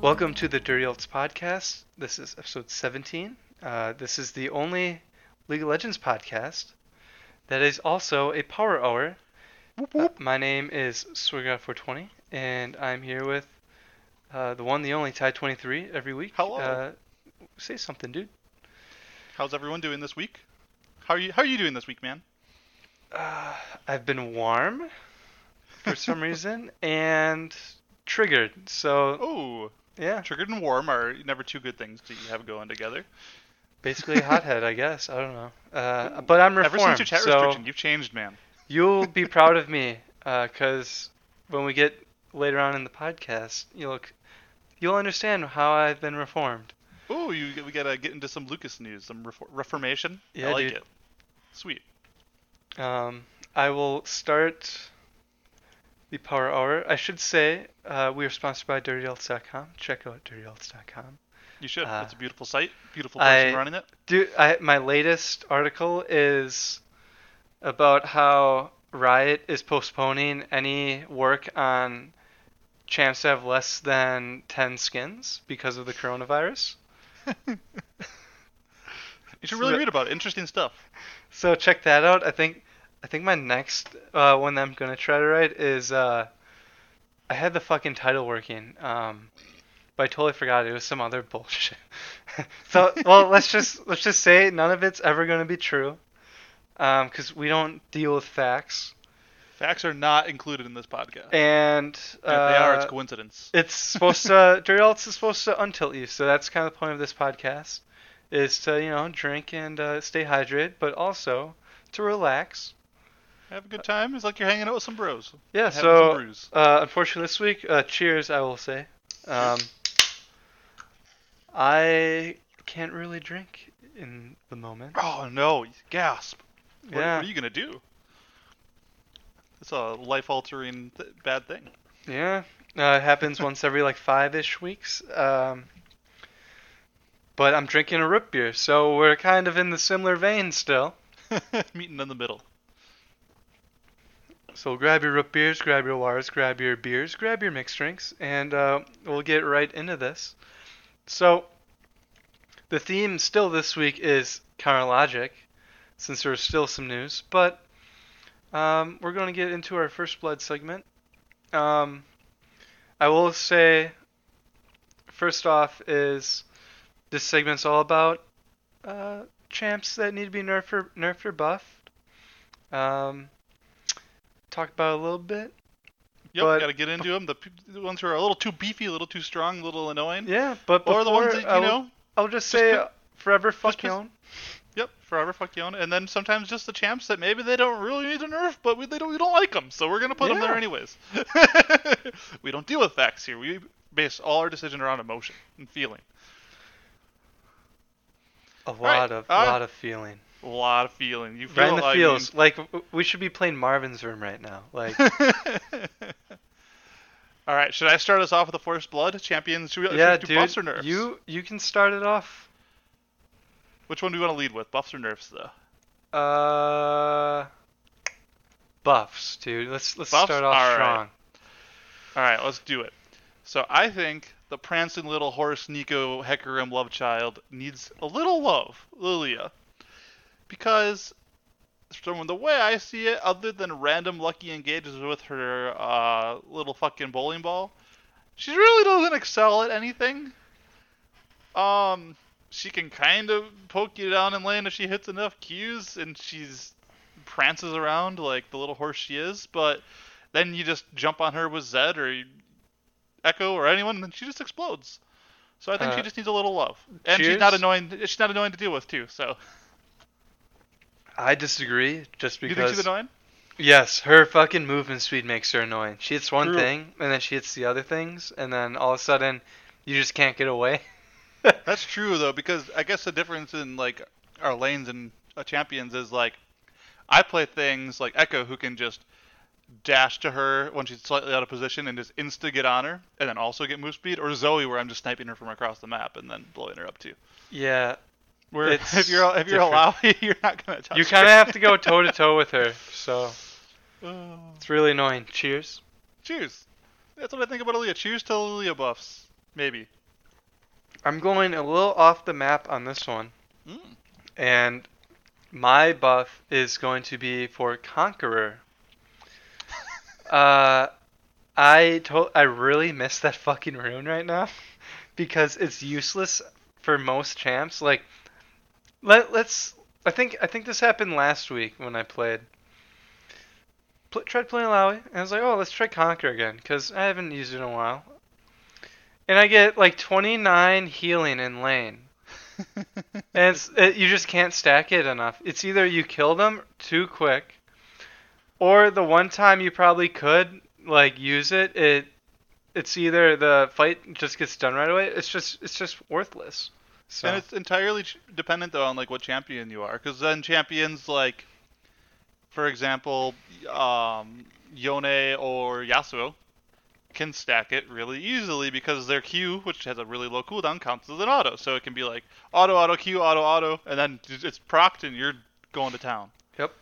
Welcome to the DirtyUltz podcast. This is episode 17. Uh, this is the only League of Legends podcast that is also a power hour. Uh, my name is Swigga420, and I'm here with uh, the one, the only Ty23 every week. Hello. Uh, say something, dude. How's everyone doing this week? How are you? How are you doing this week, man? Uh, I've been warm for some reason and triggered. So, Oh, yeah, triggered and warm are never two good things to have going together. basically a hothead, I guess. I don't know. Uh, but I'm reformed. Ever reformed. since your chat so restriction, you've changed, man. You'll be proud of me because when we get later on in the podcast, you'll you'll understand how I've been reformed. Oh, you we gotta get into some Lucas news, some refor- reformation. Yeah, I like dude. it. Sweet. Um, I will start the Power Hour. I should say uh, we are sponsored by DirtyUltz.com. Check out DirtyUltz.com. You should. Uh, it's a beautiful site. Beautiful person I- running it. Dude, I, my latest article is about how Riot is postponing any work on champs to have less than 10 skins because of the coronavirus. You should really So- read about it. Interesting stuff. So check that out. I think I think my next uh, one that I'm gonna try to write is uh, I had the fucking title working, um, but I totally forgot it was some other bullshit. so well, let's just let's just say none of it's ever gonna be true, because we don't deal with facts, Facts are not included in this podcast. and uh, And if they are, it's coincidence. it's supposed to DirtyUltz is supposed to untilt you, so that's kind of the point of this podcast, is to you know drink and uh, stay hydrated, but also to relax. Have a good time. It's like you're hanging out with some bros. Yeah, Having so uh, unfortunately this week, uh, cheers, I will say. Um, I can't really drink in the moment. Oh no! Gasp. What, Yeah. what are you gonna do? It's a life-altering th- bad thing. Yeah, uh, it happens once every like five-ish weeks. Um, but I'm drinking a root beer, so we're kind of in the similar vein still. Meeting in the middle. So grab your root beers, grab your waters, grab your beers, grab your mixed drinks, and uh, we'll get right into this. So the theme still this week is counterlogic, since there's still some news, but um, we're going to get into our first blood segment. Um, I will say, first off, is this segment's all about uh, champs that need to be nerfed or, nerfed or buffed. Um, talk about a little bit. Yep, But- got to get into them. The, the ones who are a little too beefy, a little too strong, a little annoying. Yeah, but Or the ones that, you I will- know, I'll just just say forever fuck Yone. yep, forever fuck you on. And then sometimes just the champs that maybe they don't really need to nerf, but we, they don't, we don't like them, so we're going to put them there anyways. we don't deal with facts here. We base all our decision around emotion and feeling. A lot right, of uh, lot of feeling. A lot of feeling. You feel Right in the I feels. Like we should be playing Marvin's Room right now. Like All right, should I start us off with the first blood champions? Should we, yeah, should we do dude, buffs or nerfs? you you can start it off. Which one do you want to lead with, buffs or nerfs, though? Uh, buffs, dude. Let's let's Buffs? start off All right. strong. All right, let's do it. So I think the prancing little horse Neeko Hecarim love child needs a little love, Lilia, because from the way I see it, other than random lucky engages with her uh, little fucking bowling ball, she really doesn't excel at anything. Um, she can kind of poke you down in lane if she hits enough cues, and she's prances around like the little horse she is, but then you just jump on her with Zed or Ekko or anyone, and then she just explodes. So I think she Uh, just needs a little love, and she's not annoying. She's not annoying to deal with too. So I disagree, just you think because. she's annoying? Yes, her fucking movement speed makes her annoying. She hits one True. thing, and then she hits the other things, and then all of a sudden, you just can't get away. That's true though, because I guess the difference in like our lanes and uh, champions is like I play things like Ekko who can just dash to her when she's slightly out of position and just insta get on her, and then also get move speed, or Zoe where I'm just sniping her from across the map and then blowing her up too. yeah, Where It's if you're if you're allowed, you're not gonna touch. you kind of have to go toe to toe with her, so Oh. it's really annoying. Cheers. Cheers. That's what I think about Lilia. Cheers to Lilia buffs. Maybe. I'm going a little off the map on this one, Mm. and my buff is going to be for Conqueror. uh, I to- I really miss that fucking rune right now because it's useless for most champs. Like, let let's. I think I think this happened last week when I played. Pl- tried playing Illaoi, and I was like, oh, let's try Conquer again because I haven't used it in a while. And I get like 29 healing in lane. And it's, it, you just can't stack it enough. It's either you kill them too quick, or the one time you probably could like use it, it it's either the fight just gets done right away. It's just it's just worthless. So And it's entirely ch- dependent though on like what champion you are, because then champions like, for example, um, Yone or Yasuo can stack it really easily because their Q, which has a really low cooldown, counts as an auto. So it can be like auto, auto, Q, auto, auto, and then it's procced and you're going to town. Yep.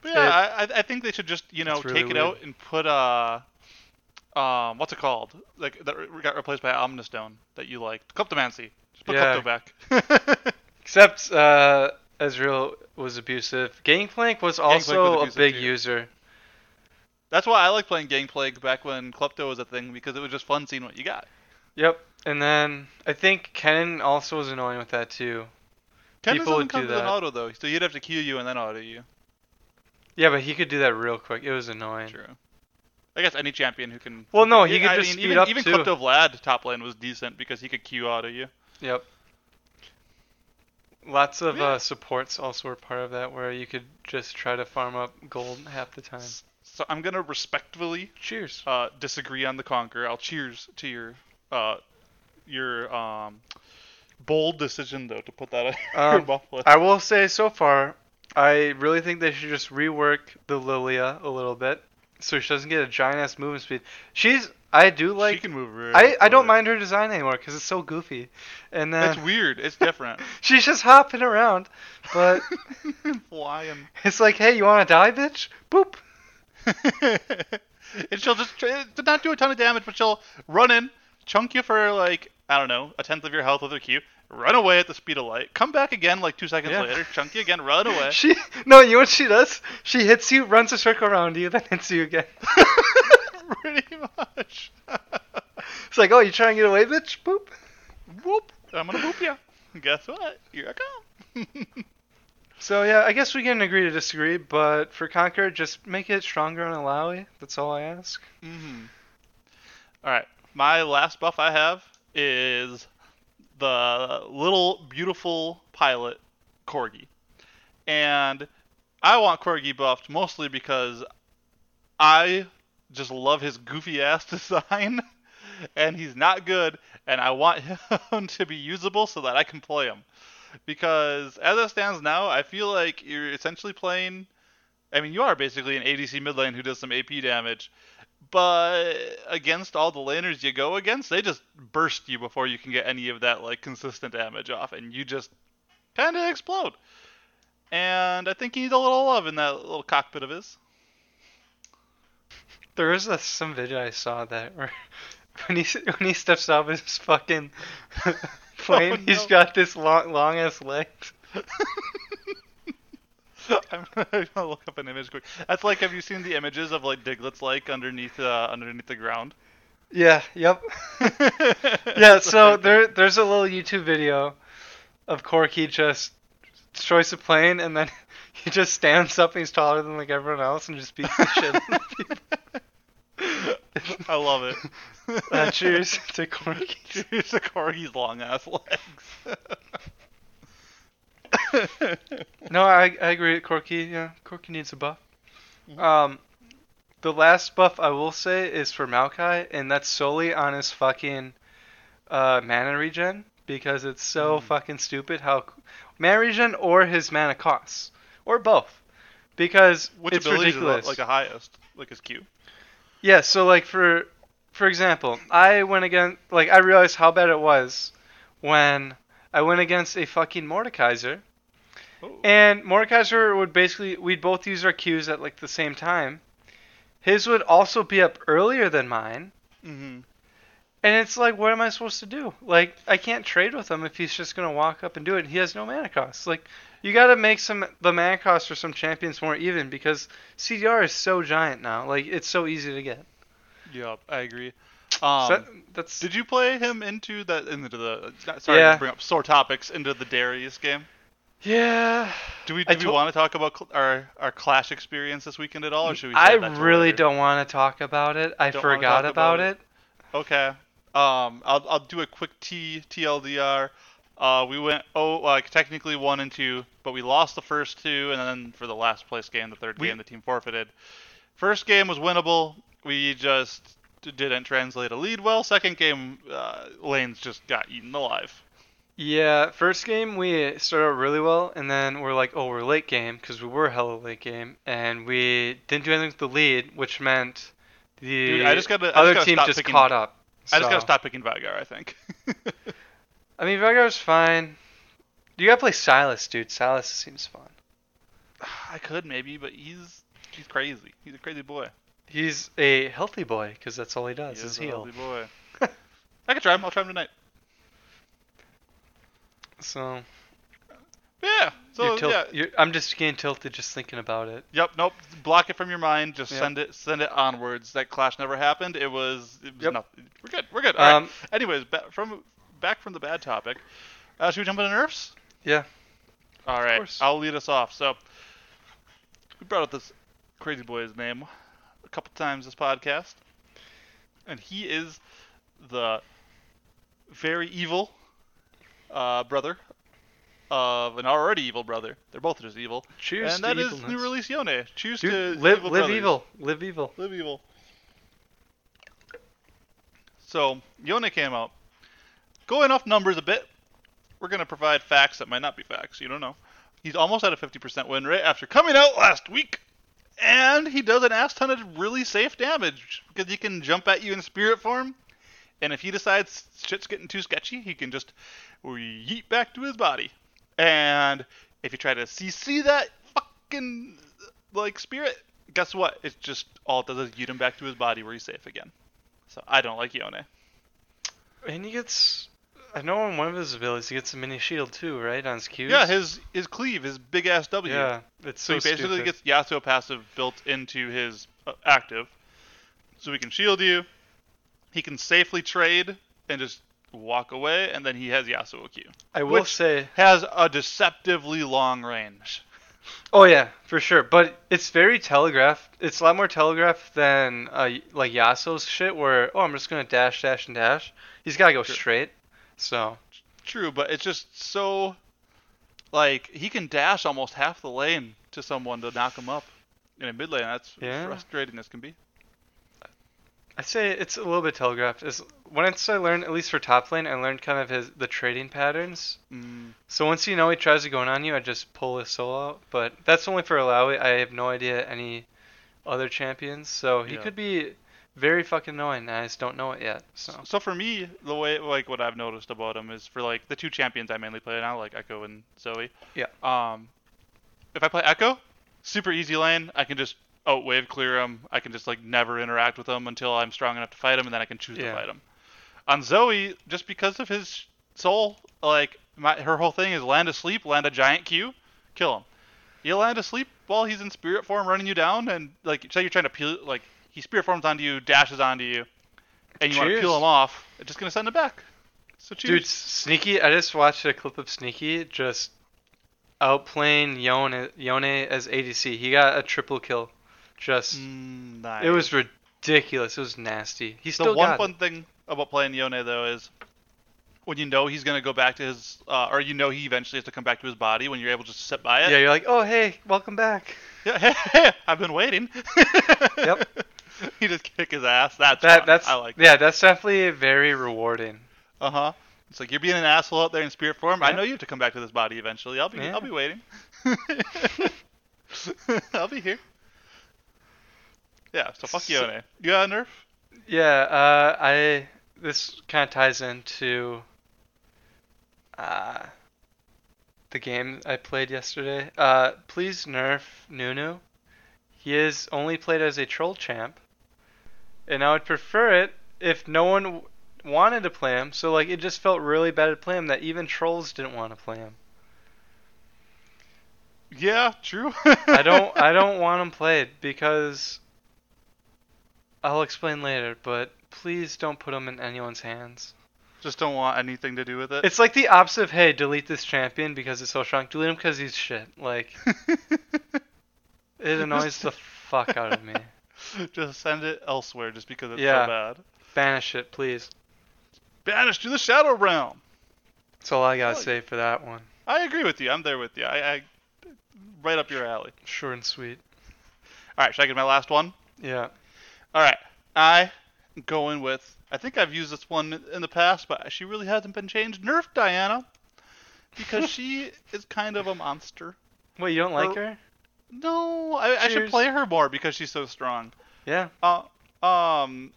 But yeah, I, I- I think they should just you know really take it weird. out and put uh, um, what's it called? Like that re- got replaced by Omnistone that you liked, Kleptomancy. Just put Yeah. Klepto back. except uh, Ezreal was abusive. Gangplank was also was a abusive big too. user. That's why I like playing Gangplank back when Klepto was a thing because it was just fun seeing what you got. Yep. And then I think Kennen also was annoying with that too. Kennen People would doesn't come do with an that. auto though, so you'd have to Q you and then auto you. Yeah, but he could do that real quick. It was annoying. True. I guess any champion who can. Well, no, he could I just mean, speed even, up, even too. Klepto Vlad top lane was decent because he could Q of you. Yep. Lots of Yeah. uh, supports also were part of that, where you could just try to farm up gold half the time. So I'm gonna respectfully Cheers. uh, disagree on the conquer. I'll cheers to your uh, your um, bold decision though to put that on your Um, buff list. I will say so far, I really think they should just rework the Lilia a little bit, so she doesn't get a giant ass movement speed. She's I do like. she can move. Really I, I don't mind her design anymore because it's so goofy, and then It's weird. It's different. she's just hopping around. But Flying. it's like, hey, you want to die, bitch? Boop. and she'll just try, eh, not do a ton of damage, but she'll run in, chunk you for like I don't know a tenth of your health with her Q, run away at the speed of light, come back again like two seconds Yeah. later, chunk you again, run away. She no, you know what she does? She hits you, runs a circle around you, then hits you again. Pretty much. It's like, oh, you trying to get away, bitch? Boop. Whoop! I'm gonna whoop you. Guess what? Here I come. So yeah, I guess we can agree to disagree, but for Conquer, just make it stronger on Illaoi. That's all I ask. Mm-hmm. All right, my last buff I have is the little beautiful pilot Corki, and I want Corki buffed mostly because I just love his goofy ass design, and he's not good, and I want him to be usable so that I can play him. Because as it stands now, I feel like you're essentially playing. I mean, you are basically an ADC mid lane who does some AP damage, but against all the laners you go against, they just burst you before you can get any of that like consistent damage off, and you just kind of explode. And I think he needs a little love in that little cockpit of his. There was a, some video I saw that where when he when he steps off his fucking oh, plane, Oh, he's no. got this long long ass legs. I'm gonna look up an image quick. That's like, have you seen the images of like Diglett's like underneath uh, underneath the ground? Yeah. Yep. yeah. So there there's a little YouTube video of Corki just destroys a plane and then he just stands up and he's taller than like everyone else and just beats the shit. out of people. I love it. Uh, cheers to Corki. Cheers to Corki's long ass legs. No, I, I agree. Corki, yeah, Corki needs a buff. Mhm. Um, the last buff I will say is for Maokai, and that's solely on his fucking uh, mana regen because it's so Mhm. fucking stupid how mana regen or his mana costs or both because Which it's ability ridiculous. is like a highest, like his Q? Yeah, so like for for example, I went against like I realized how bad it was when I went against a fucking Mordekaiser Oh. and Mordekaiser would basically we'd both use our Qs at like the same time. His would also be up earlier than mine, hmm And it's like, what am I supposed to do? Like, I can't trade with him if he's just gonna walk up and do it. He has no mana cost. Like, you gotta make some the mana cost for some champions more even because CDR is so giant now. Like, it's so easy to get. Yep, I agree. Um, so that, that's did you play him into the into the sorry Yeah. to bring up sore topics into the Darius game? Yeah. Do we do we want to talk about cl- our our Clash experience this weekend at all, or should we? I save that till really later? don't want to talk about it. I Don't forgot about, about it. it? Okay. Um, I'll I'll do a quick T TLDR. Uh, we went oh like technically one and two, but we lost the first two, and then for the last place game, the third We- game, the team forfeited. First game was winnable. We just didn't translate a lead well. Second game, uh, lanes just got eaten alive. Yeah, first game we started out really well, and then we're like, oh, we're late game because we were hella late game, and we didn't do anything with the lead, which meant the Dude, I just gotta- I just other gotta team just picking- caught up. I just gotta stop picking Veigar. I think. I mean, Veigar's fine. You gotta play Sylas, dude. Sylas seems fun. I could maybe, but he's he's crazy. He's a crazy boy. He's a healthy boy because that's all he does He is is a heal. healthy boy. I could try him. I'll try him tonight. So, Yeah. So you're tilt- yeah. I'm just getting tilted just thinking about it. Yep. Nope. Block it from your mind. Just Yeah. send it. Send it onwards. That clash never happened. It was. It was Yep. nothing. We're good. We're good. All right. Um, Anyways, ba- from back from the bad topic. Uh, should we jump into nerfs? Yeah. All right. course. I'll lead us off. So we brought up this crazy boy's name a couple times this podcast, and he is the very evil uh, brother of an already evil brother. They're both just evil. Cheers and that is evilness. new release Yone. Choose Dude, to live, evil live brothers. evil. Live evil. Live evil. So Yone came out. Going off numbers a bit, we're gonna provide facts that might not be facts. You don't know. He's almost at a 50% win rate after coming out last week, and he does an ass ton of really safe damage because he can jump at you in spirit form, and if he decides shit's getting too sketchy, he can just yeet back to his body. And if you try to CC that fucking like spirit, guess what? It's just all it does is yeet him back to his body where he's safe again. So I don't like Yone. And he gets. I know on one of his abilities he gets a mini shield too, right? On his Qs. Yeah, his his cleave, his big ass W. Yeah, it's So, so, he basically stupid. gets Yasuo passive built into his uh, active, so he can shield you. He can safely trade and just walk away, and then he has Yasuo Q. I will say. Has a deceptively long range. Oh yeah, for sure. But it's very telegraphed. It's a lot more telegraphed than uh, like Yasuo's shit, where oh I'm just gonna dash, dash, and dash. He's gotta go Sure. straight. So True, but it's just so like he can dash almost half the lane to someone to knock him up in a mid lane. That's Yeah. frustrating as can be. I say it's a little bit telegraphed. Is once I learned, at least for top lane, I learned kind of his the trading patterns. Mm, So once you know he tries to go in on you, I just pull his soul out. But that's only for Illaoi. I have no idea any other champions. So he Yeah. could be very fucking annoying. I just don't know it yet. So So for me, the way like what I've noticed about him is for like the two champions I mainly play now, like Ekko and Zoe. Yeah. Um, if I play Ekko, super easy lane. I can just out wave clear him. I can just like never interact with him until I'm strong enough to fight him, and then I can choose to fight him. On Zoe, just because of his soul, like my her whole thing is land asleep, land a giant Q, kill him. You land asleep while he's in spirit form running you down, and like say you're trying to peel, like he spirit forms onto you, dashes onto you, and you want to peel him off. It's just gonna send him back. So choose. Dude, Sneaky, I just watched a clip of Sneaky just outplaying Yone, Yone as ADC. He got a triple kill. Just, Mm, nice. it was ridiculous. It was nasty. He still the one got fun it. thing about playing Yone though is when you know he's gonna go back to his, uh, or you know he eventually has to come back to his body. When you're able just to sit by it. Yeah, you're like, oh, hey, welcome back. Yeah, I've been waiting. Yep. he just kick his ass. That's That. That's, I like. yeah, that's definitely very rewarding. Uh huh. It's like you're being an asshole out there in spirit form. I know you have to come back to this body eventually. I'll be. Yeah. I'll be waiting. I'll be here. Yeah. So fuck So- Yone. You got a nerf? Yeah, uh, I this kind of ties into uh, the game I played yesterday. Uh, please nerf Nunu. He is only played as a troll champ, and I would prefer it if no one wanted to play him, so like it just felt really bad to play him that even trolls didn't want to play him. Yeah, true. I don't I don't want him played because I'll explain later, but please don't put him in anyone's hands. Just don't want anything to do with it. It's like the opposite of hey, delete this champion because it's so strong. Delete him because he's shit. Like it annoys the fuck out of me. just send it elsewhere just because it's Yeah. so bad. Banish it, please. Banish to the Shadow Realm. That's all I gotta Oh. say for that one. I agree with you. I'm there with you. I, I right up your alley. Short and sweet. All right, should I get my last one? Yeah. All right, I am going with. I think I've used this one in the past, but she really hasn't been changed. Nerf Diana, because she is kind of a monster. Wait, you don't like her? No, I, I should play her more because she's so strong. Yeah. Uh, um,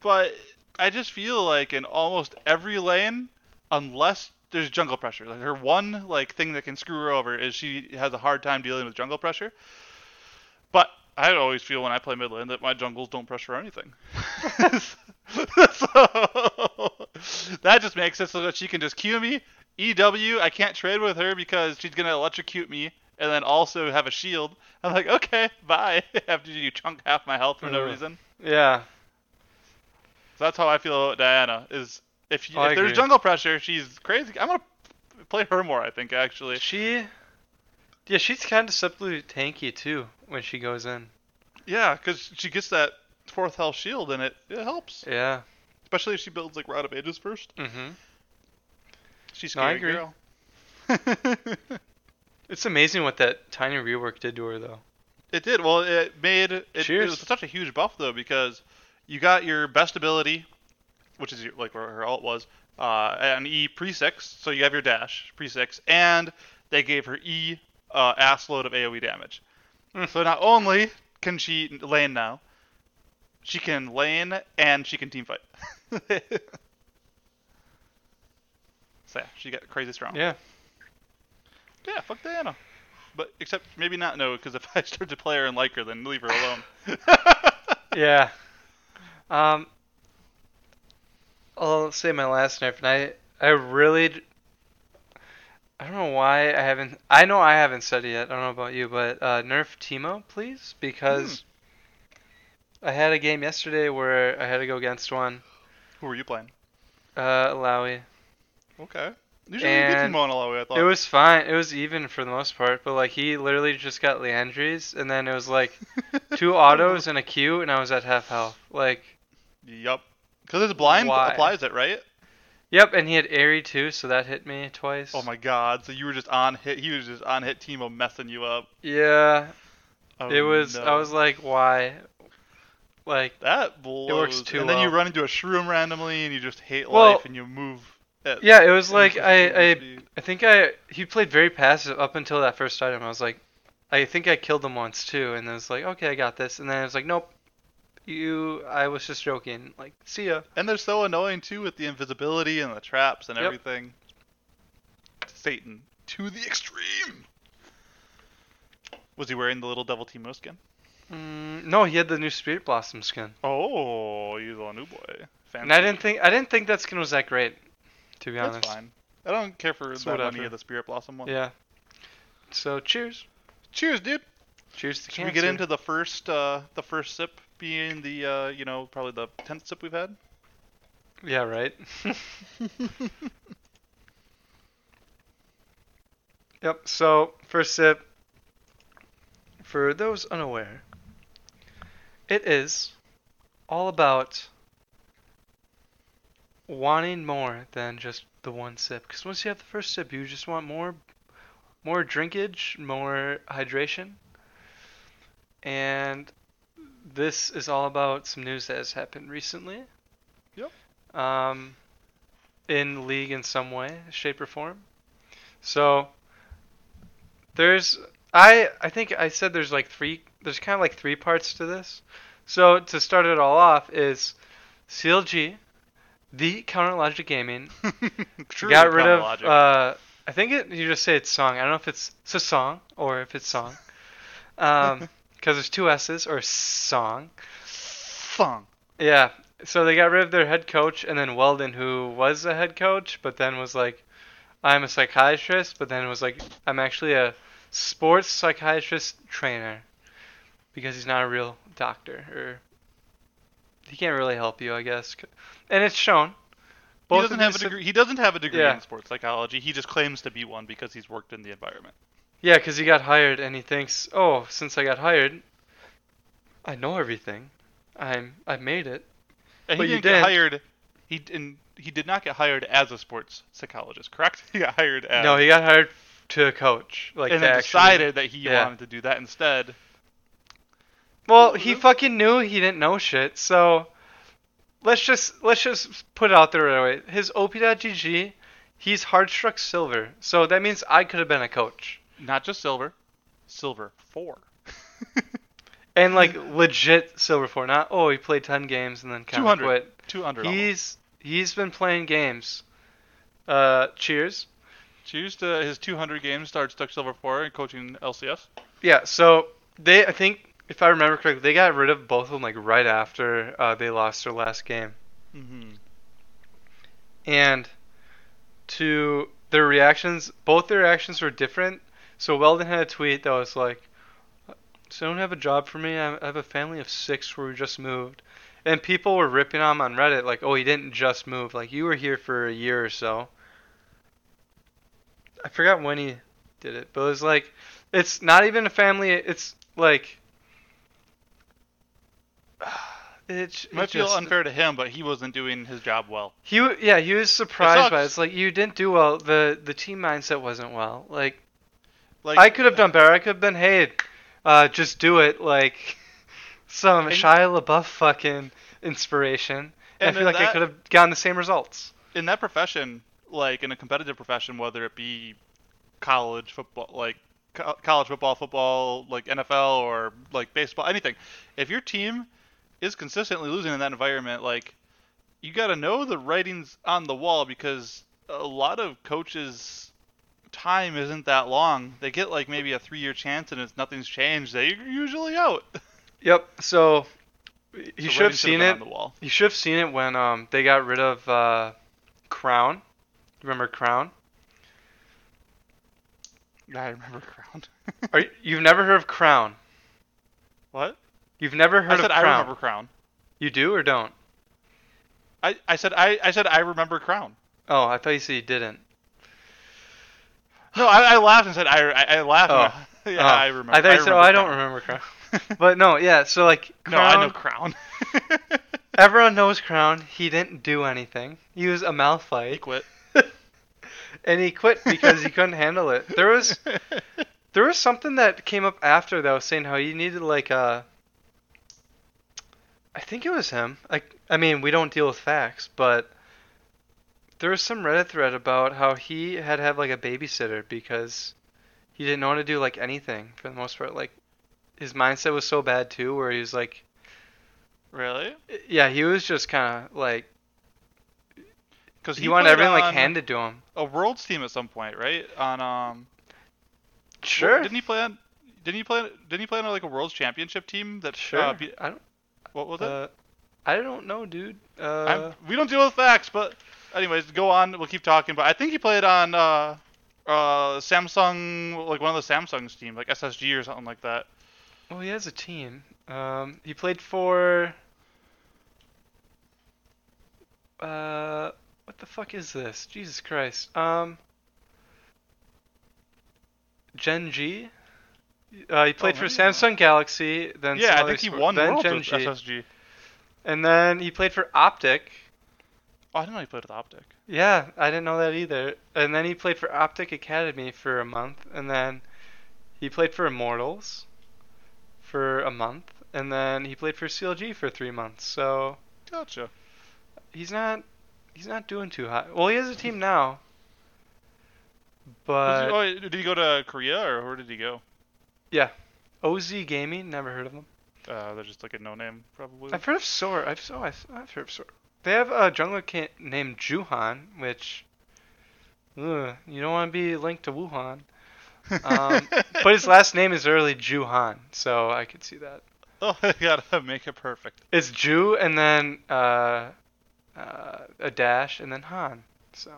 but I just feel like in almost every lane, unless there's jungle pressure, like her one like thing that can screw her over is she has a hard time dealing with jungle pressure. But I always feel when I play mid lane that my jungles don't pressure anything. so that just makes it so that she can just Q me, EW. I can't trade with her because she's gonna electrocute me and then also have a shield. I'm like, okay, bye. After you chunk half my health for no reason. Yeah. So that's how I feel about Diana. Is if, you, Oh, if there's jungle pressure, she's crazy. I'm gonna play her more. I think actually. She. Yeah, she's kind of deceptively tanky too when she goes in. Yeah, because she gets that fourth health shield and it it helps. Yeah. Especially if she builds like Rod of Ages first. Mhm. She's No, I scary agree. girl. It's amazing what that tiny rework did to her though. It did. Well, it made it, it was such a huge buff though because you got your best ability, which is your, like where her ult was, uh, an E pre six. So you have your dash pre six, and they gave her E uh, ass load of AOE damage. So not only can she lane now, she can lane and she can team fight. so yeah, she got crazy strong. Yeah. Yeah, fuck Diana. But except maybe not no, because if I start to play her and like her, then leave her alone. Yeah. Um. I'll say my last nerf, and I I really. I don't know why I haven't. I know I haven't said it yet. I don't know about you, but uh, nerf Teemo, please, because I had a game yesterday where I had to go against one. Who were you playing? Uh, Illaoi. Okay. Usually you get And Teemo on Illaoi, I thought. It was fine. It was even for the most part, but like he literally just got Liandry's, and then it was like two autos and a Q, and I was at half health. Like, Yup. Because his blind Why? applies it, right? Yep, and he had Aery too, so that hit me twice. Oh my god. So you were just on hit. He was just on hit Teemo messing you up. Yeah, Oh, it was. no. I was like, why? Like, That blows. works too And then you run into a shroom randomly, and you just hate Well, life, and you move. At yeah, it was like I, I. I think I he played very passive up until that first item. I was like, I think I killed him once too, and then it's like, okay, I got this, and then it was like, nope, you. I was just joking. Like, see ya. And they're so annoying too with the invisibility and the traps and Yep. everything. Satan to the extreme. Was he wearing the little devil Teemo skin? Mm, no, he had the new Spirit Blossom skin. Oh, he's a new boy. Fancy. And I didn't think I didn't think that skin was that great, to be honest, That's honest. fine. I don't care for It's that whatever. of the Spirit Blossom one. Yeah. So cheers. Cheers, dude. Cheers to Should we get into the first uh, the first sip being the uh, you know probably the tenth sip we've had? Yeah, right. yep. So first sip. For those unaware, it is all about wanting more than just the one sip. Because once you have the first sip, you just want more, more drinkage, more hydration, and this is all about some news that has happened recently. Yep. Um, in league in some way, shape, or form. So there's I I think I said there's like three there's kind of like three parts to this. So to start it all off is CLG, the Counter Logic Gaming True. got rid of uh I think it you just say it's Ssong. I don't know if it's it's a song or if it's Ssong. Um because there's two S's or Ssong. Fung. Yeah. so they got rid of their head coach, and then Weldon, who was a head coach, but then was like, I'm a psychiatrist, but then was like, I'm actually a sports psychiatrist trainer because he's not a real doctor, or he can't really help you, I guess. And it's shown. he doesn't have a degree. He doesn't have a degree Yeah. in sports psychology. He just claims to be one because he's worked in the environment. Yeah, because he got hired, and he thinks, oh, since I got hired, I know everything. I'm I made it. And But he you didn't get didn't. hired. He didn't. He did not get hired as a sports psychologist, correct? He got hired as. no, he got hired to a coach, like and then actually- decided that he yeah. wanted to do that instead. Well, he mm-hmm. fucking knew he didn't know shit. So let's just let's just put it out there right away. His OP.GG, he's hard struck silver. So that means I could have been a coach. Not just silver, silver four. And like legit silver four, not oh he played ten games and then kind of 200. quit. Two hundred. He's he's been playing games. Uh, cheers. Cheers to his 200 games, started Stuck Silver 4 and coaching LCS. Yeah, so they I think if I remember correctly, they got rid of both of them like right after uh, they lost their last game. Mm-hmm. and to their reactions, both their reactions were different. So Weldon had a tweet that was like, "So don't have a job for me. I have a family of six where we just moved." And people were ripping on him on Reddit like, "Oh, he didn't just move. Like you were here for a year or so." I forgot when he did it, but it was like, it's not even a family. It's like, it's It might it feel unfair to him, but he wasn't doing his job well. he yeah, he was surprised by it. It's like you didn't do well. The the team mindset wasn't well. Like, Like I could have done better. I could have been, hey, uh, just do it. Like some And- Shia LaBeouf fucking inspiration. And, I feel like I could have gotten the same results. in that profession, like in a competitive profession, whether it be college football, like co- college football, football, like NFL or like baseball, anything, if your team is consistently losing in that environment, like you got to know the writings on the wall because a lot of coaches time isn't that long. They get like maybe a 3-year chance and it's nothing's changed. They're usually out. Yep. So you So should have seen it. on the wall. You should have seen it when um they got rid of uh, Crown. Remember Crown? I remember Crown. Are you, you've never heard of Crown? what? You've never heard I said of I Crown? remember Crown. You do or don't? I, I said I, I said I remember Crown. Oh, I thought you said you didn't. No, I, I laughed and said I, I, I laughed. Oh. yeah, Oh. I remember. I thought you said, "Oh, I don't remember Crown." But no, yeah. So like, no, I Crown- know Crown. Everyone knows Crown. He didn't do anything. He was a he Malphite, quit. and he quit because he couldn't handle it. There was there was something that came up after that was saying how he needed like a. I think it was him. Like, I mean, we don't deal with facts, but there was some Reddit thread about how he had to have like a babysitter because he didn't know how to do like anything for the most part. Like, his mindset was so bad too, where he was like, really? yeah, he was just kind of like Because he, wanted everything like handed to him. a world's team at some point, right? On um. Sure. Didn't he play on? Didn't he play? Didn't he play on like a world's championship team that? Sure. Uh, beat, I don't. what was it? Uh, I don't know, dude. Uh, I'm, we don't deal with facts, but anyways, go on. We'll keep talking. But I think he played on uh, uh, Samsung, like one of the Samsung's team, like SSG or something like that. well, he has a team. Um, he played for. Uh, what the fuck is this? Jesus Christ. Um. Gen G. Uh, he played for maybe. Samsung Galaxy. Then yeah, I think he won then Gen G. SSG. And then he played for Optic. Oh, I didn't know he played with Optic. Yeah, I didn't know that either. And then he played for Optic Academy for a month, and then he played for Immortals for a month, and then he played for CLG for three months. So Gotcha. he's not he's not doing too hot. Well, he has a team now, Was he- but oh, did he go to Korea or where did he go? Yeah, OZ Gaming, never heard of them. Uh, they're just like a no name, probably. I've heard of Sor. I've so I've, I've heard of Sor. They have a jungler ca- named Juhan, which ugh, you don't want to be linked to Wuhan. Um, but his last name is early Juhan, so I could see that. Oh, I gotta make it perfect. It's Ju and then uh, uh, a dash and then Han. So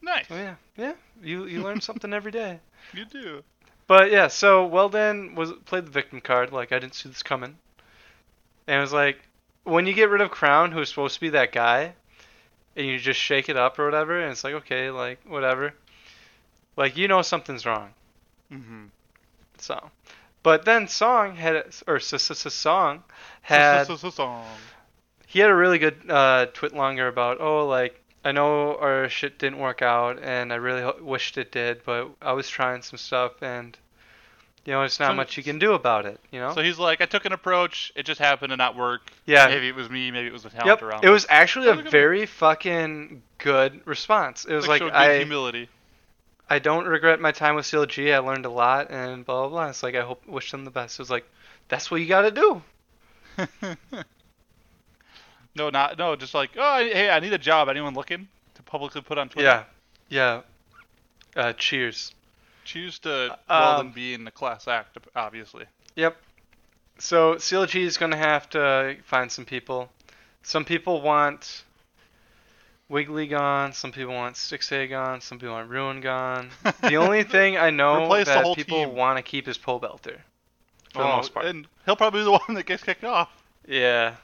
Nice. oh yeah, yeah. You you learn something every day. You do. But yeah, so Weldon was played the victim card. Like I didn't see this coming, and it was like when you get rid of Crown, who's supposed to be that guy, and you just shake it up or whatever, and it's like okay, like whatever. Like you know something's wrong. Mm-hmm. So, but then Ssong had or Ssong had Ssong. he had a really good uh, twit longer about oh like I know our shit didn't work out and I really ho- wished it did, but I was trying some stuff and you know it's not So- much you can do about it. You know. So he's like, I took an approach. It just happened to not work. yeah. Maybe it was me. Maybe it was the talent Yep. around. It was actually a That was a good very fucking good response. It was like, good I humility. I don't regret my time with CLG. I learned a lot and blah blah blah. It's like I hope wish them the best. It was like that's what you got to do. no, not no. Just like, oh, hey, I need a job. Anyone looking to publicly put on Twitter? Yeah. Yeah. Uh, cheers. Choose to Um, well than be in the class act, obviously. Yep. So CLG is going to have to find some people. Some people want Wiggily gone. Some people want Stixxay gone. Some people want Ruin gone. The only thing I know Replace that people want to keep is Pobelter. For the Oh, most part. and he'll probably be the one that gets kicked off. Yeah.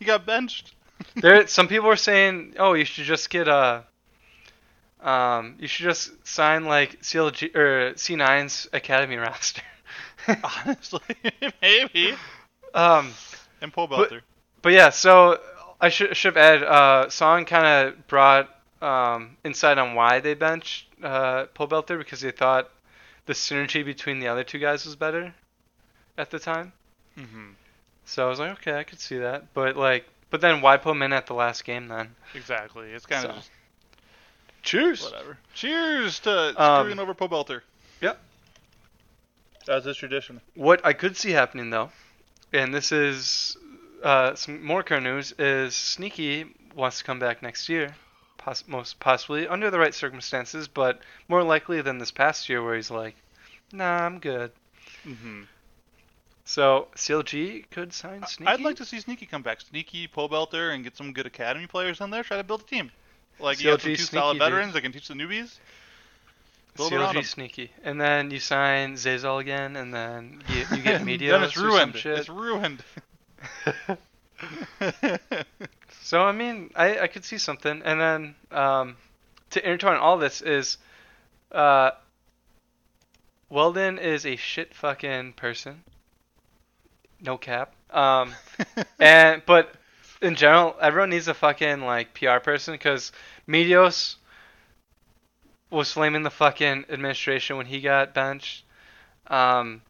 He got benched. There, some people were saying, "Oh, you should just get a, um, you should just sign like CLG or C9's academy roster." Honestly, maybe. um, And Paul But- Belter. But yeah, so I should should have added. Uh, Ssong kind of brought um, insight on why they benched uh, Pobelter because they thought the synergy between the other two guys was better at the time. Mm-hmm. So I was like, okay, I could see that. But like, but then why put him in at the last game then? Exactly. It's kind of So. just Cheers. whatever. Cheers to Um, screwing over Pobelter. Yep. As is tradition. What I could see happening though, and this is uh, some more current news, is Sneaky wants to come back next year, poss- most possibly under the right circumstances, but more likely than this past year where he's like, "Nah, I'm good." Mm-hmm. So CLG could sign Sneaky. I'd like to see Sneaky come back. Sneaky, Pobelter, and get some good academy players in there. Try to build a team. Like you have some CLG two solid dude. veterans that can teach the newbies. Build. CLG Sneaky, and then you sign Zazal again, and then you, you get media. then it's ruined. shit. It's ruined. So I mean, I, I could see something, and then um, to intertwine all this is, uh, Weldon is a shit fucking person. No cap. Um, and but in general, everyone needs a fucking like PR person because Meteos was flaming the fucking administration when he got benched. Um,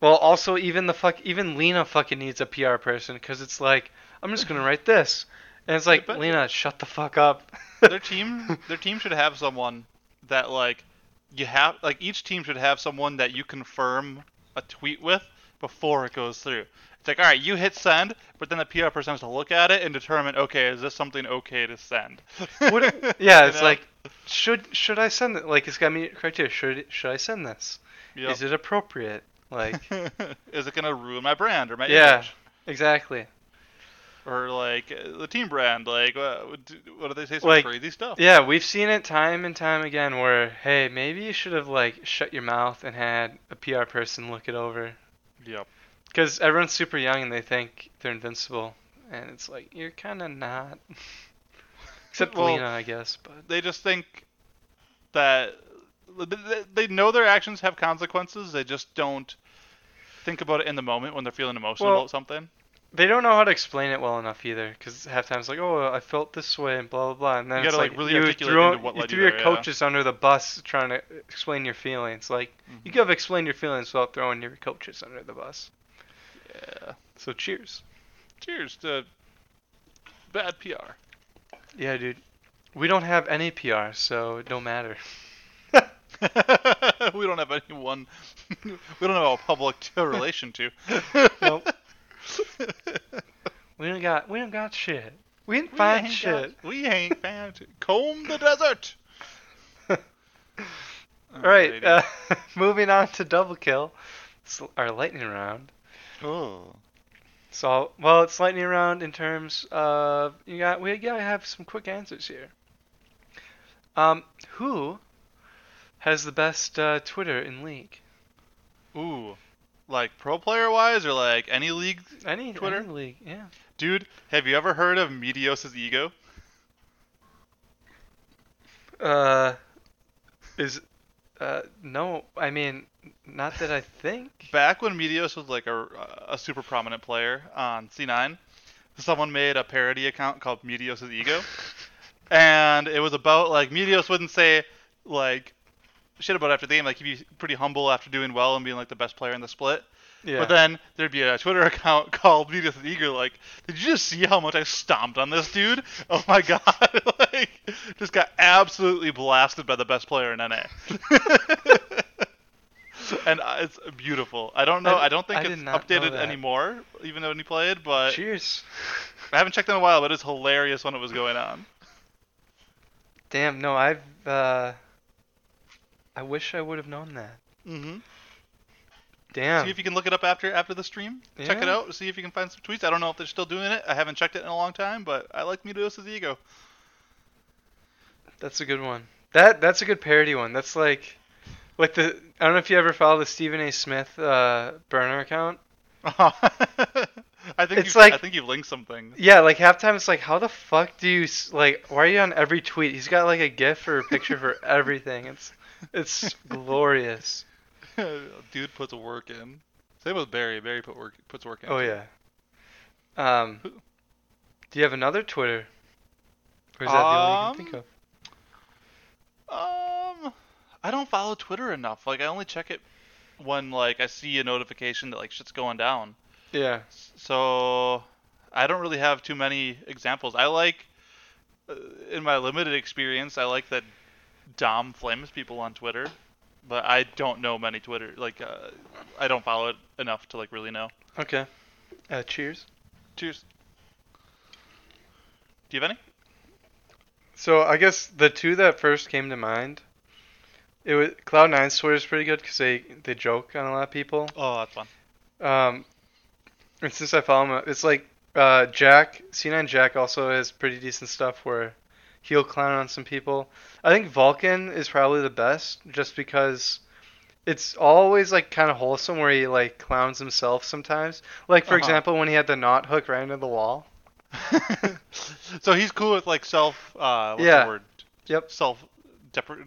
well, also even the fuck even Lena fucking needs a PR person because it's like I'm just gonna write this, and it's like but- Lena, shut the fuck up. their team, their team should have someone that like you have like each team should have someone that you confirm a tweet with before it goes through. It's like, all right, you hit send, but then the PR person has to look at it and determine, okay, is this something okay to send? What- yeah, You it's know? like should should I send it? Like it's got me criteria. Should should I send this? Yep. Is it appropriate? Like is it gonna ruin my brand or my Yeah. image? exactly. Or like uh, the team brand? Like, uh, what do- what do they say? Some Like, crazy stuff. Yeah, we've seen it time and time again where hey, maybe you should have like shut your mouth and had a PR person look it over. Yep. Because everyone's super young and they think they're invincible, and it's like you're kind of not. Except Well, Lena, I guess. But they just think that they- know their actions have consequences. They just don't think about it in the moment when they're feeling emotional Well, about something. they don't know how to explain it well enough either. Because half times like, oh, I felt this way and blah blah blah, and then You it's gotta, like, like, really you articulate threw, you you threw your there, yeah. coaches under the bus trying to explain your feelings. Like you Mhm. could have explained your feelings without throwing your coaches under the bus. Yeah. So cheers. Cheers to bad PR. Yeah, dude. We don't have any PR, so it don't matter. we don't have anyone. we don't have a public to relation to. Nope. We don't got we don't got shit. We didn't We find shit. got- we ain't found shit. Comb the desert. All right, uh, moving on to double kill. It's our lightning round. Oh. So, well, it's lightning round in terms of you got we gotta have some quick answers here. Um, who has the best uh, Twitter in league? Ooh. Like pro player wise or like any league? Any Twitter? any league? Yeah. Dude, have you ever heard of Meteos' ego? Uh, is uh no, I mean not that I think. Back when Meteos was like a, a super prominent player on C9, someone made a parody account called Meteos' ego. and it was about like Meteos wouldn't say like shit about after the game, like he'd be pretty humble after doing well and being like the best player in the split. Yeah. But then there'd be a Twitter account called Meteos and Eager, like, did you just see how much I stomped on this dude? Oh my god. like just got absolutely blasted by the best player in NA. and uh, it's beautiful. I don't know. I- I, don't think I it's did not know updated anymore, even though he played. But Cheers. I haven't checked in a while. But it's hilarious when it was going on. Damn, no, I've uh I wish I would have known that. Mm-hmm. Damn. See if you can look it up after after the stream. Check it out. See if you can find some tweets. I don't know if they're still doing it. I haven't checked it in a long time, but I like Meteos' ego. That's a good one. That that's a good parody one. That's like like the I don't know if you ever follow the Stephen A. Smith uh, burner account. I think It's you've, like- I think you've linked something. Yeah, like halftime it's like how the fuck do you like why are you on every tweet? He's got like a gif or a picture for everything. It's it's glorious. Dude puts work in. Same with Barry. Barry put work puts work in. Oh yeah. Um Do you have another Twitter? Or is that the only you can think Um, of? Um, I don't follow Twitter enough. Like I only check it when like I see a notification that like shit's going down. Yeah. So I don't really have too many examples. I like, uh, in my limited experience, I like that Dom flames people on Twitter, but I don't know many Twitter. Like, uh, I don't follow it enough to like really know. Okay. Uh, cheers. Cheers. Do you have any? So I guess the two that first came to mind, it was Cloud Nine's Twitter is pretty good because they they joke on a lot of people. Oh, that's fun. Um, and since I follow him, it's like uh, Jack C9 Jack also has pretty decent stuff where he'll clown on some people. I think Vulcan is probably the best just because it's always like kind of wholesome where he like clowns himself sometimes. Like for Uh-huh. example when he had the knot hook right into the wall. so he's cool with like self. Uh, what's Yeah. the word? Yep. Self. Depre-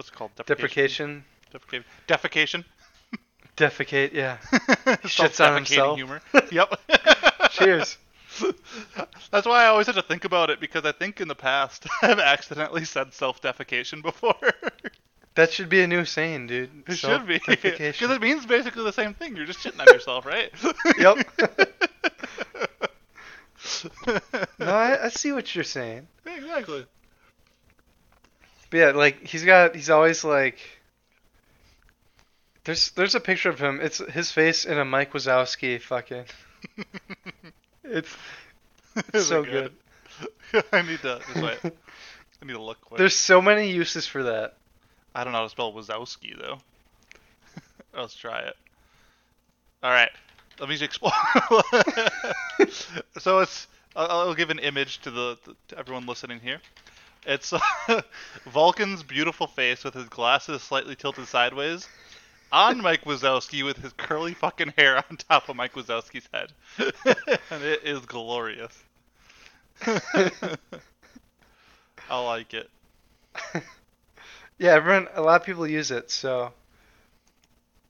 what's it called? Deprecation. Deprecation. Defecation. Defecate, yeah. shits on himself. Humor. yep. Cheers. That's why I always have to think about it because I think in the past I've accidentally said self-defecation before. That should be a new saying, dude. it should be because it means basically the same thing. You're just shitting on yourself, right? Yep. No, I, I see what you're saying. exactly. But yeah, like he's got, he's always like. There's there's a picture of him. It's his face in a Mike Wazowski fucking. It's Is so it good? I need to just wait. I need to look quick. there's so many uses for that. I don't know how to spell Wazowski though. Let's try it. All right, let me just explore. so it's I'll, I'll give an image to the to everyone listening here. It's Vulcan's beautiful face with his glasses slightly tilted sideways on Mike Wazowski with his curly fucking hair on top of Mike Wazowski's head, and it is glorious. I like it. Yeah, everyone, a lot of people use it, so